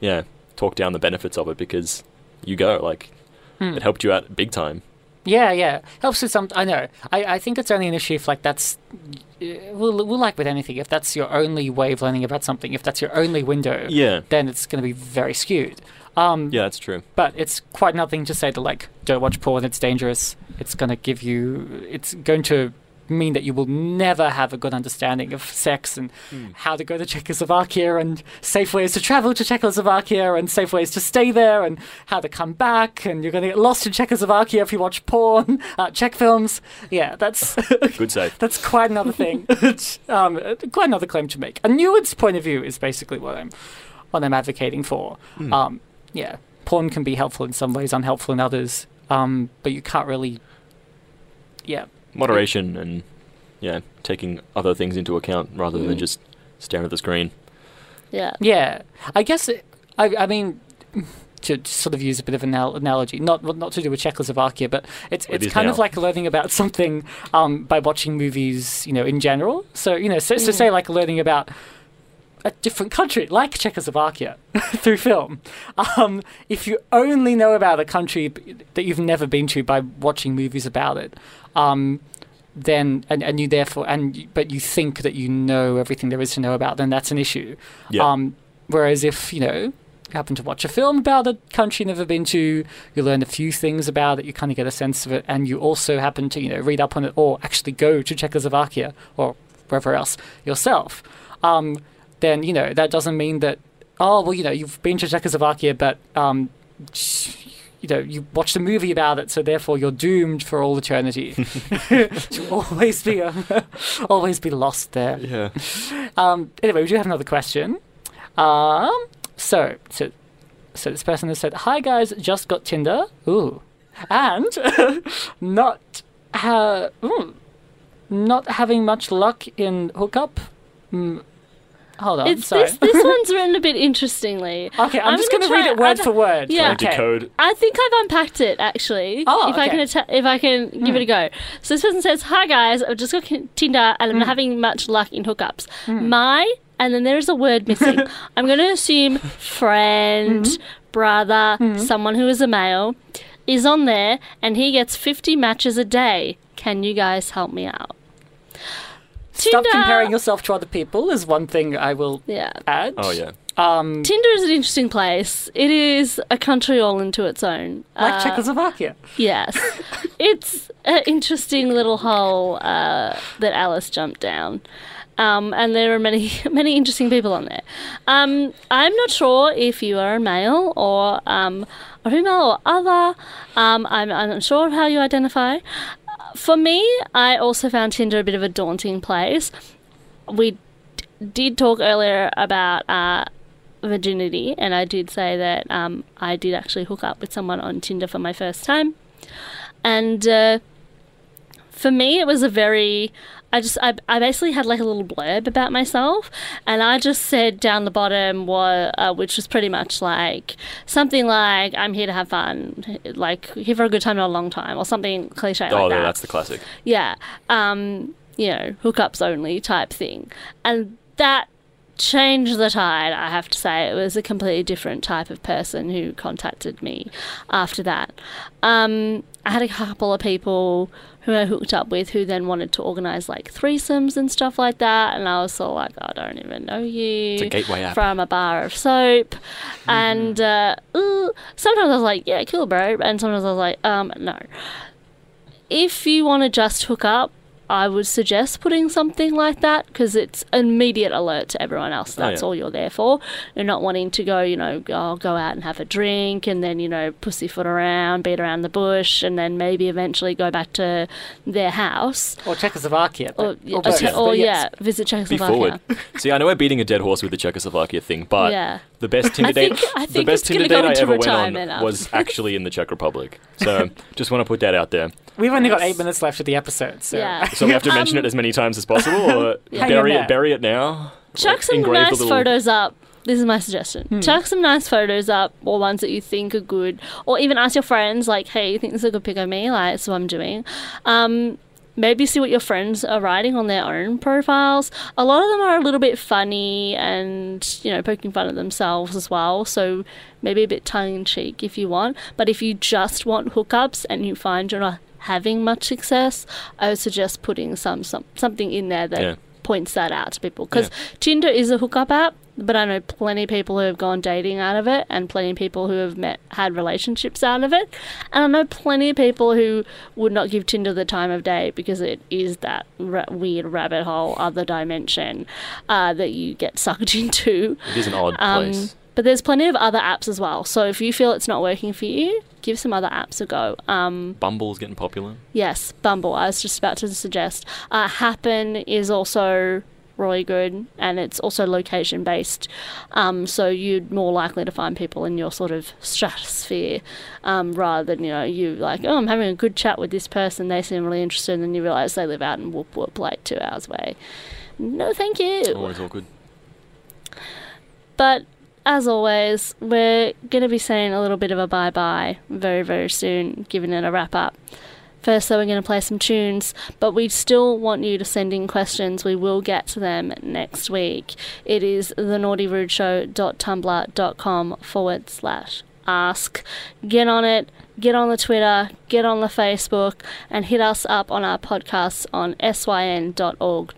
yeah, talk down the benefits of it because you go like Hmm. it helped you out big time. Yeah, yeah. Helps with some. I know. I, I think it's only an issue if like that's. uh, We'll, we'll like with anything. If that's your only way of learning about something, if that's your only window, Yeah, then it's going to be very skewed. Um, yeah, that's true. But it's quite nothing to say to like, don't watch porn. It's dangerous. It's going to give you. It's going to mean that you will never have a good understanding of sex and how to go to Czechoslovakia and safe ways to travel to Czechoslovakia and safe ways to stay there and how to come back and you're going to get lost in Czechoslovakia if you watch porn, uh, Czech films. Yeah, that's Good save. that's quite another thing. um, quite another claim to make. A nuanced point of view is basically what I'm what I'm advocating for. Hmm. Um, yeah, porn can be helpful in some ways, unhelpful in others. Um, but you can't really. Yeah, Moderation and yeah, taking other things into account rather than Mm. just staring at the screen. Yeah. yeah. I guess. It, I, I mean. To sort of use a bit of an anal- analogy, not not to do with Czechoslovakia, but it's it's is kind of like learning about something um, by watching movies, you know, in general. So you know, so, so say like learning about a different country like Czechoslovakia through film. Um, if you only know about a country that you've never been to by watching movies about it, um, then and, and you therefore and but you think that you know everything there is to know about, then that's an issue. Yeah. Um, whereas if you know you happen to watch a film about a country you've never been to, you learn a few things about it, you kind of get a sense of it, and you also happen to you know read up on it or actually go to Czechoslovakia or wherever else yourself. Um, then you know that doesn't mean that oh well you know you've been to Czechoslovakia but um, you know you watched a movie about it so therefore you're doomed for all eternity to always be uh, always be lost there. Yeah. Um, anyway, we do have another question. Um, so, so, so this person has said, "Hi guys, just got Tinder. Ooh, and not ha- ooh, not having much luck in hookup. Mm, hold on, It's sorry. this this one's written a bit interestingly. okay, I'm, I'm just gonna read it word I for word. Yeah. Okay. decode. I think I've unpacked it actually. Oh, if I can, okay. atta- if I can give it a hmm. go. So this person says, "Hi guys, I've just got Tinder and I'm not having much luck in hookups. Hmm. My and then there is a word missing. I'm going to assume friend, brother, someone who is a male, is on there and he gets 50 matches a day. Can you guys help me out? Stop comparing yourself to other people is one thing I will Yeah. add. Oh yeah. Um, Tinder is an interesting place. It is a country all into its own. like Uh, Czechoslovakia. Yes. it's an interesting little hole uh, that Alice jumped down. Um, and there are many, many interesting people on there. Um, I'm not sure if you are a male or um, a female or other. Um, I'm unsure of how you identify. For me, I also found Tinder a bit of a daunting place. We d- did talk earlier about uh, virginity, and I did say that um, I did actually hook up with someone on Tinder for my first time. And uh, for me, it was a very. I just I, I basically had like a little blurb about myself, and I just said down the bottom what uh, which was pretty much like something like I'm here to have fun, like here for a good time, not a long time, or something cliche Oh, like that. that's the classic. Yeah. Um, you know, hookups only type thing. And that changed the tide, I have to say. It was a completely different type of person who contacted me after that. Um, I had a couple of people who I hooked up with who then wanted to organise like threesomes and stuff like that. And I was sort of like, I don't even know you. It's a gateway app. From a bar of soap. And uh, sometimes I was like, yeah, cool, bro. And sometimes I was like, um, no if you want to just hook up, I would suggest putting something like that because it's immediate alert to everyone else. Oh, That's yeah. all you're there for. You're not wanting to go, you know, go, go out and have a drink and then, you know, pussyfoot around, beat around the bush, and then maybe eventually go back to their house. Or Czechoslovakia. Or, but- yeah, or both, or yes. yeah, visit Be Czechoslovakia. forward. See, I know we're beating a dead horse with the Czechoslovakia thing, but Yeah. the best Tinder I think- date, I the best Tinder date I ever went on after was actually in the Czech Republic. So just want to put that out there. We've only got eight minutes left of the episode, so Yeah. So we have to mention Um, it as many times as possible, or Hang bury it, bury it now. Chuck some nice little- photos up. This is my suggestion. Hmm. Chuck some nice photos up, or ones that you think are good, or even ask your friends, like, "Hey, you think this is a good pic of me?" Like, that's what I'm doing. Um, maybe see what your friends are writing on their own profiles. A lot of them are a little bit funny and you know poking fun at themselves as well. So maybe a bit tongue in cheek if you want. But if you just want hookups and you find you're not having much success, I would suggest putting some, some something in there that Yeah. points that out to people because Tinder is a hookup app, but I know plenty of people who have gone dating out of it, and plenty of people who have met had relationships out of it, and I know plenty of people who would not give Tinder the time of day because it is that ra- weird rabbit hole, other dimension uh, that you get sucked into. It is an odd Um, place. But there's plenty of other apps as well. So if you feel it's not working for you, give some other apps a go. Um, Bumble's getting popular. Yes, Bumble. I was just about to suggest. Uh, Happen is also really good, and it's also location based. Um, so you're more likely to find people in your sort of stratosphere um, rather than you know you like oh I'm having a good chat with this person. They seem really interested, and then you realise they live out in Whoop Whoop like two hours away. No, thank you. Always awkward. But as always, we're going to be saying a little bit of a bye bye very, very soon, giving it a wrap up. First, though, we're going to play some tunes, but we still want you to send in questions. We will get to them next week. It is thenaughtyrudeShow.tumblr.com forward slash ask. Get on it, get on the Twitter, get on the Facebook, and hit us up on our podcasts on syn.org.au,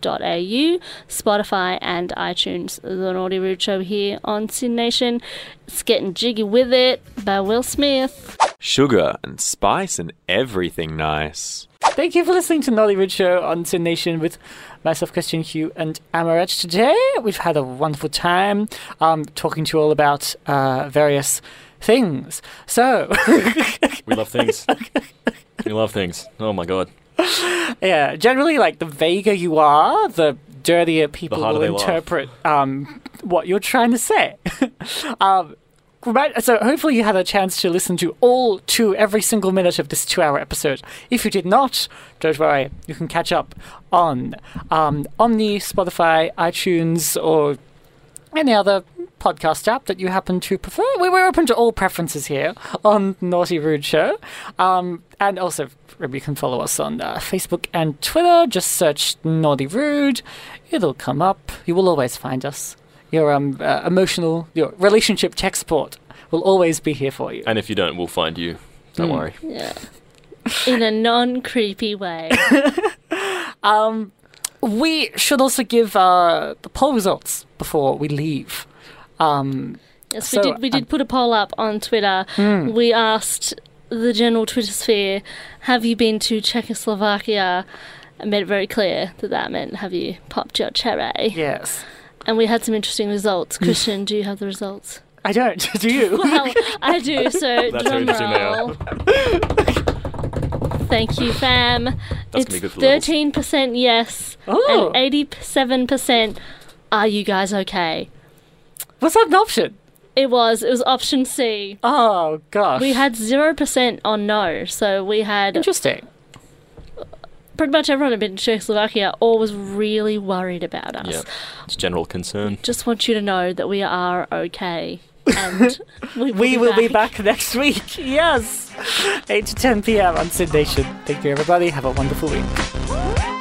Spotify, and iTunes. The Naughty Rude Show here on SYN Nation. It's getting jiggy with it by Will Smith. Sugar and spice and everything nice. Thank you for listening to Nolly Ridge Show on SYN Nation with myself, Christian Huw, and Amorette today. We've had a wonderful time um, talking to you all about uh, various things. So, We love things. we love things. Oh my god. yeah, generally, like the vaguer you are, the dirtier people harder will interpret um, what you're trying to say. um, Right, so hopefully you had a chance to listen to all to every single minute of this two-hour episode. If you did not, don't worry, you can catch up on um, Omny, Spotify, iTunes, or any other podcast app that you happen to prefer. We are open to all preferences here on Naughty Rude Show. Um, and also, you can follow us on uh, Facebook and Twitter. Just search Naughty Rude. It'll come up. You will always find us. Your um, uh, emotional, your relationship tech support will always be here for you. And if you don't, we'll find you Don't worry. Yeah. In a non creepy way. Um, we should also give uh, the poll results before we leave. Um, Yes, So, we did. We did um, put a poll up on Twitter. Hmm. We asked the general Twitter sphere, "Have you been to Czechoslovakia?" And made it very clear that that meant, "Have you popped your cherry?" yes. And we had some interesting results. Christian, do you have the results? I don't. Do you? Well, I do. So That's how drum interesting they are. roll. Thank you, fam. That's it's gonna be good for thirteen percent yes oh, and eighty-seven percent. Are you guys okay? was that an option? It was. It was option C. Oh gosh. We had zero percent on no, so we had interesting. pretty much everyone had been to Czechoslovakia or was really worried about us. Yeah. It's general concern. Just want you to know that we are okay, and we will, We be, will back. be back next week. Yes, eight to ten p.m. on SYN Nation. Thank you, everybody. Have a wonderful week.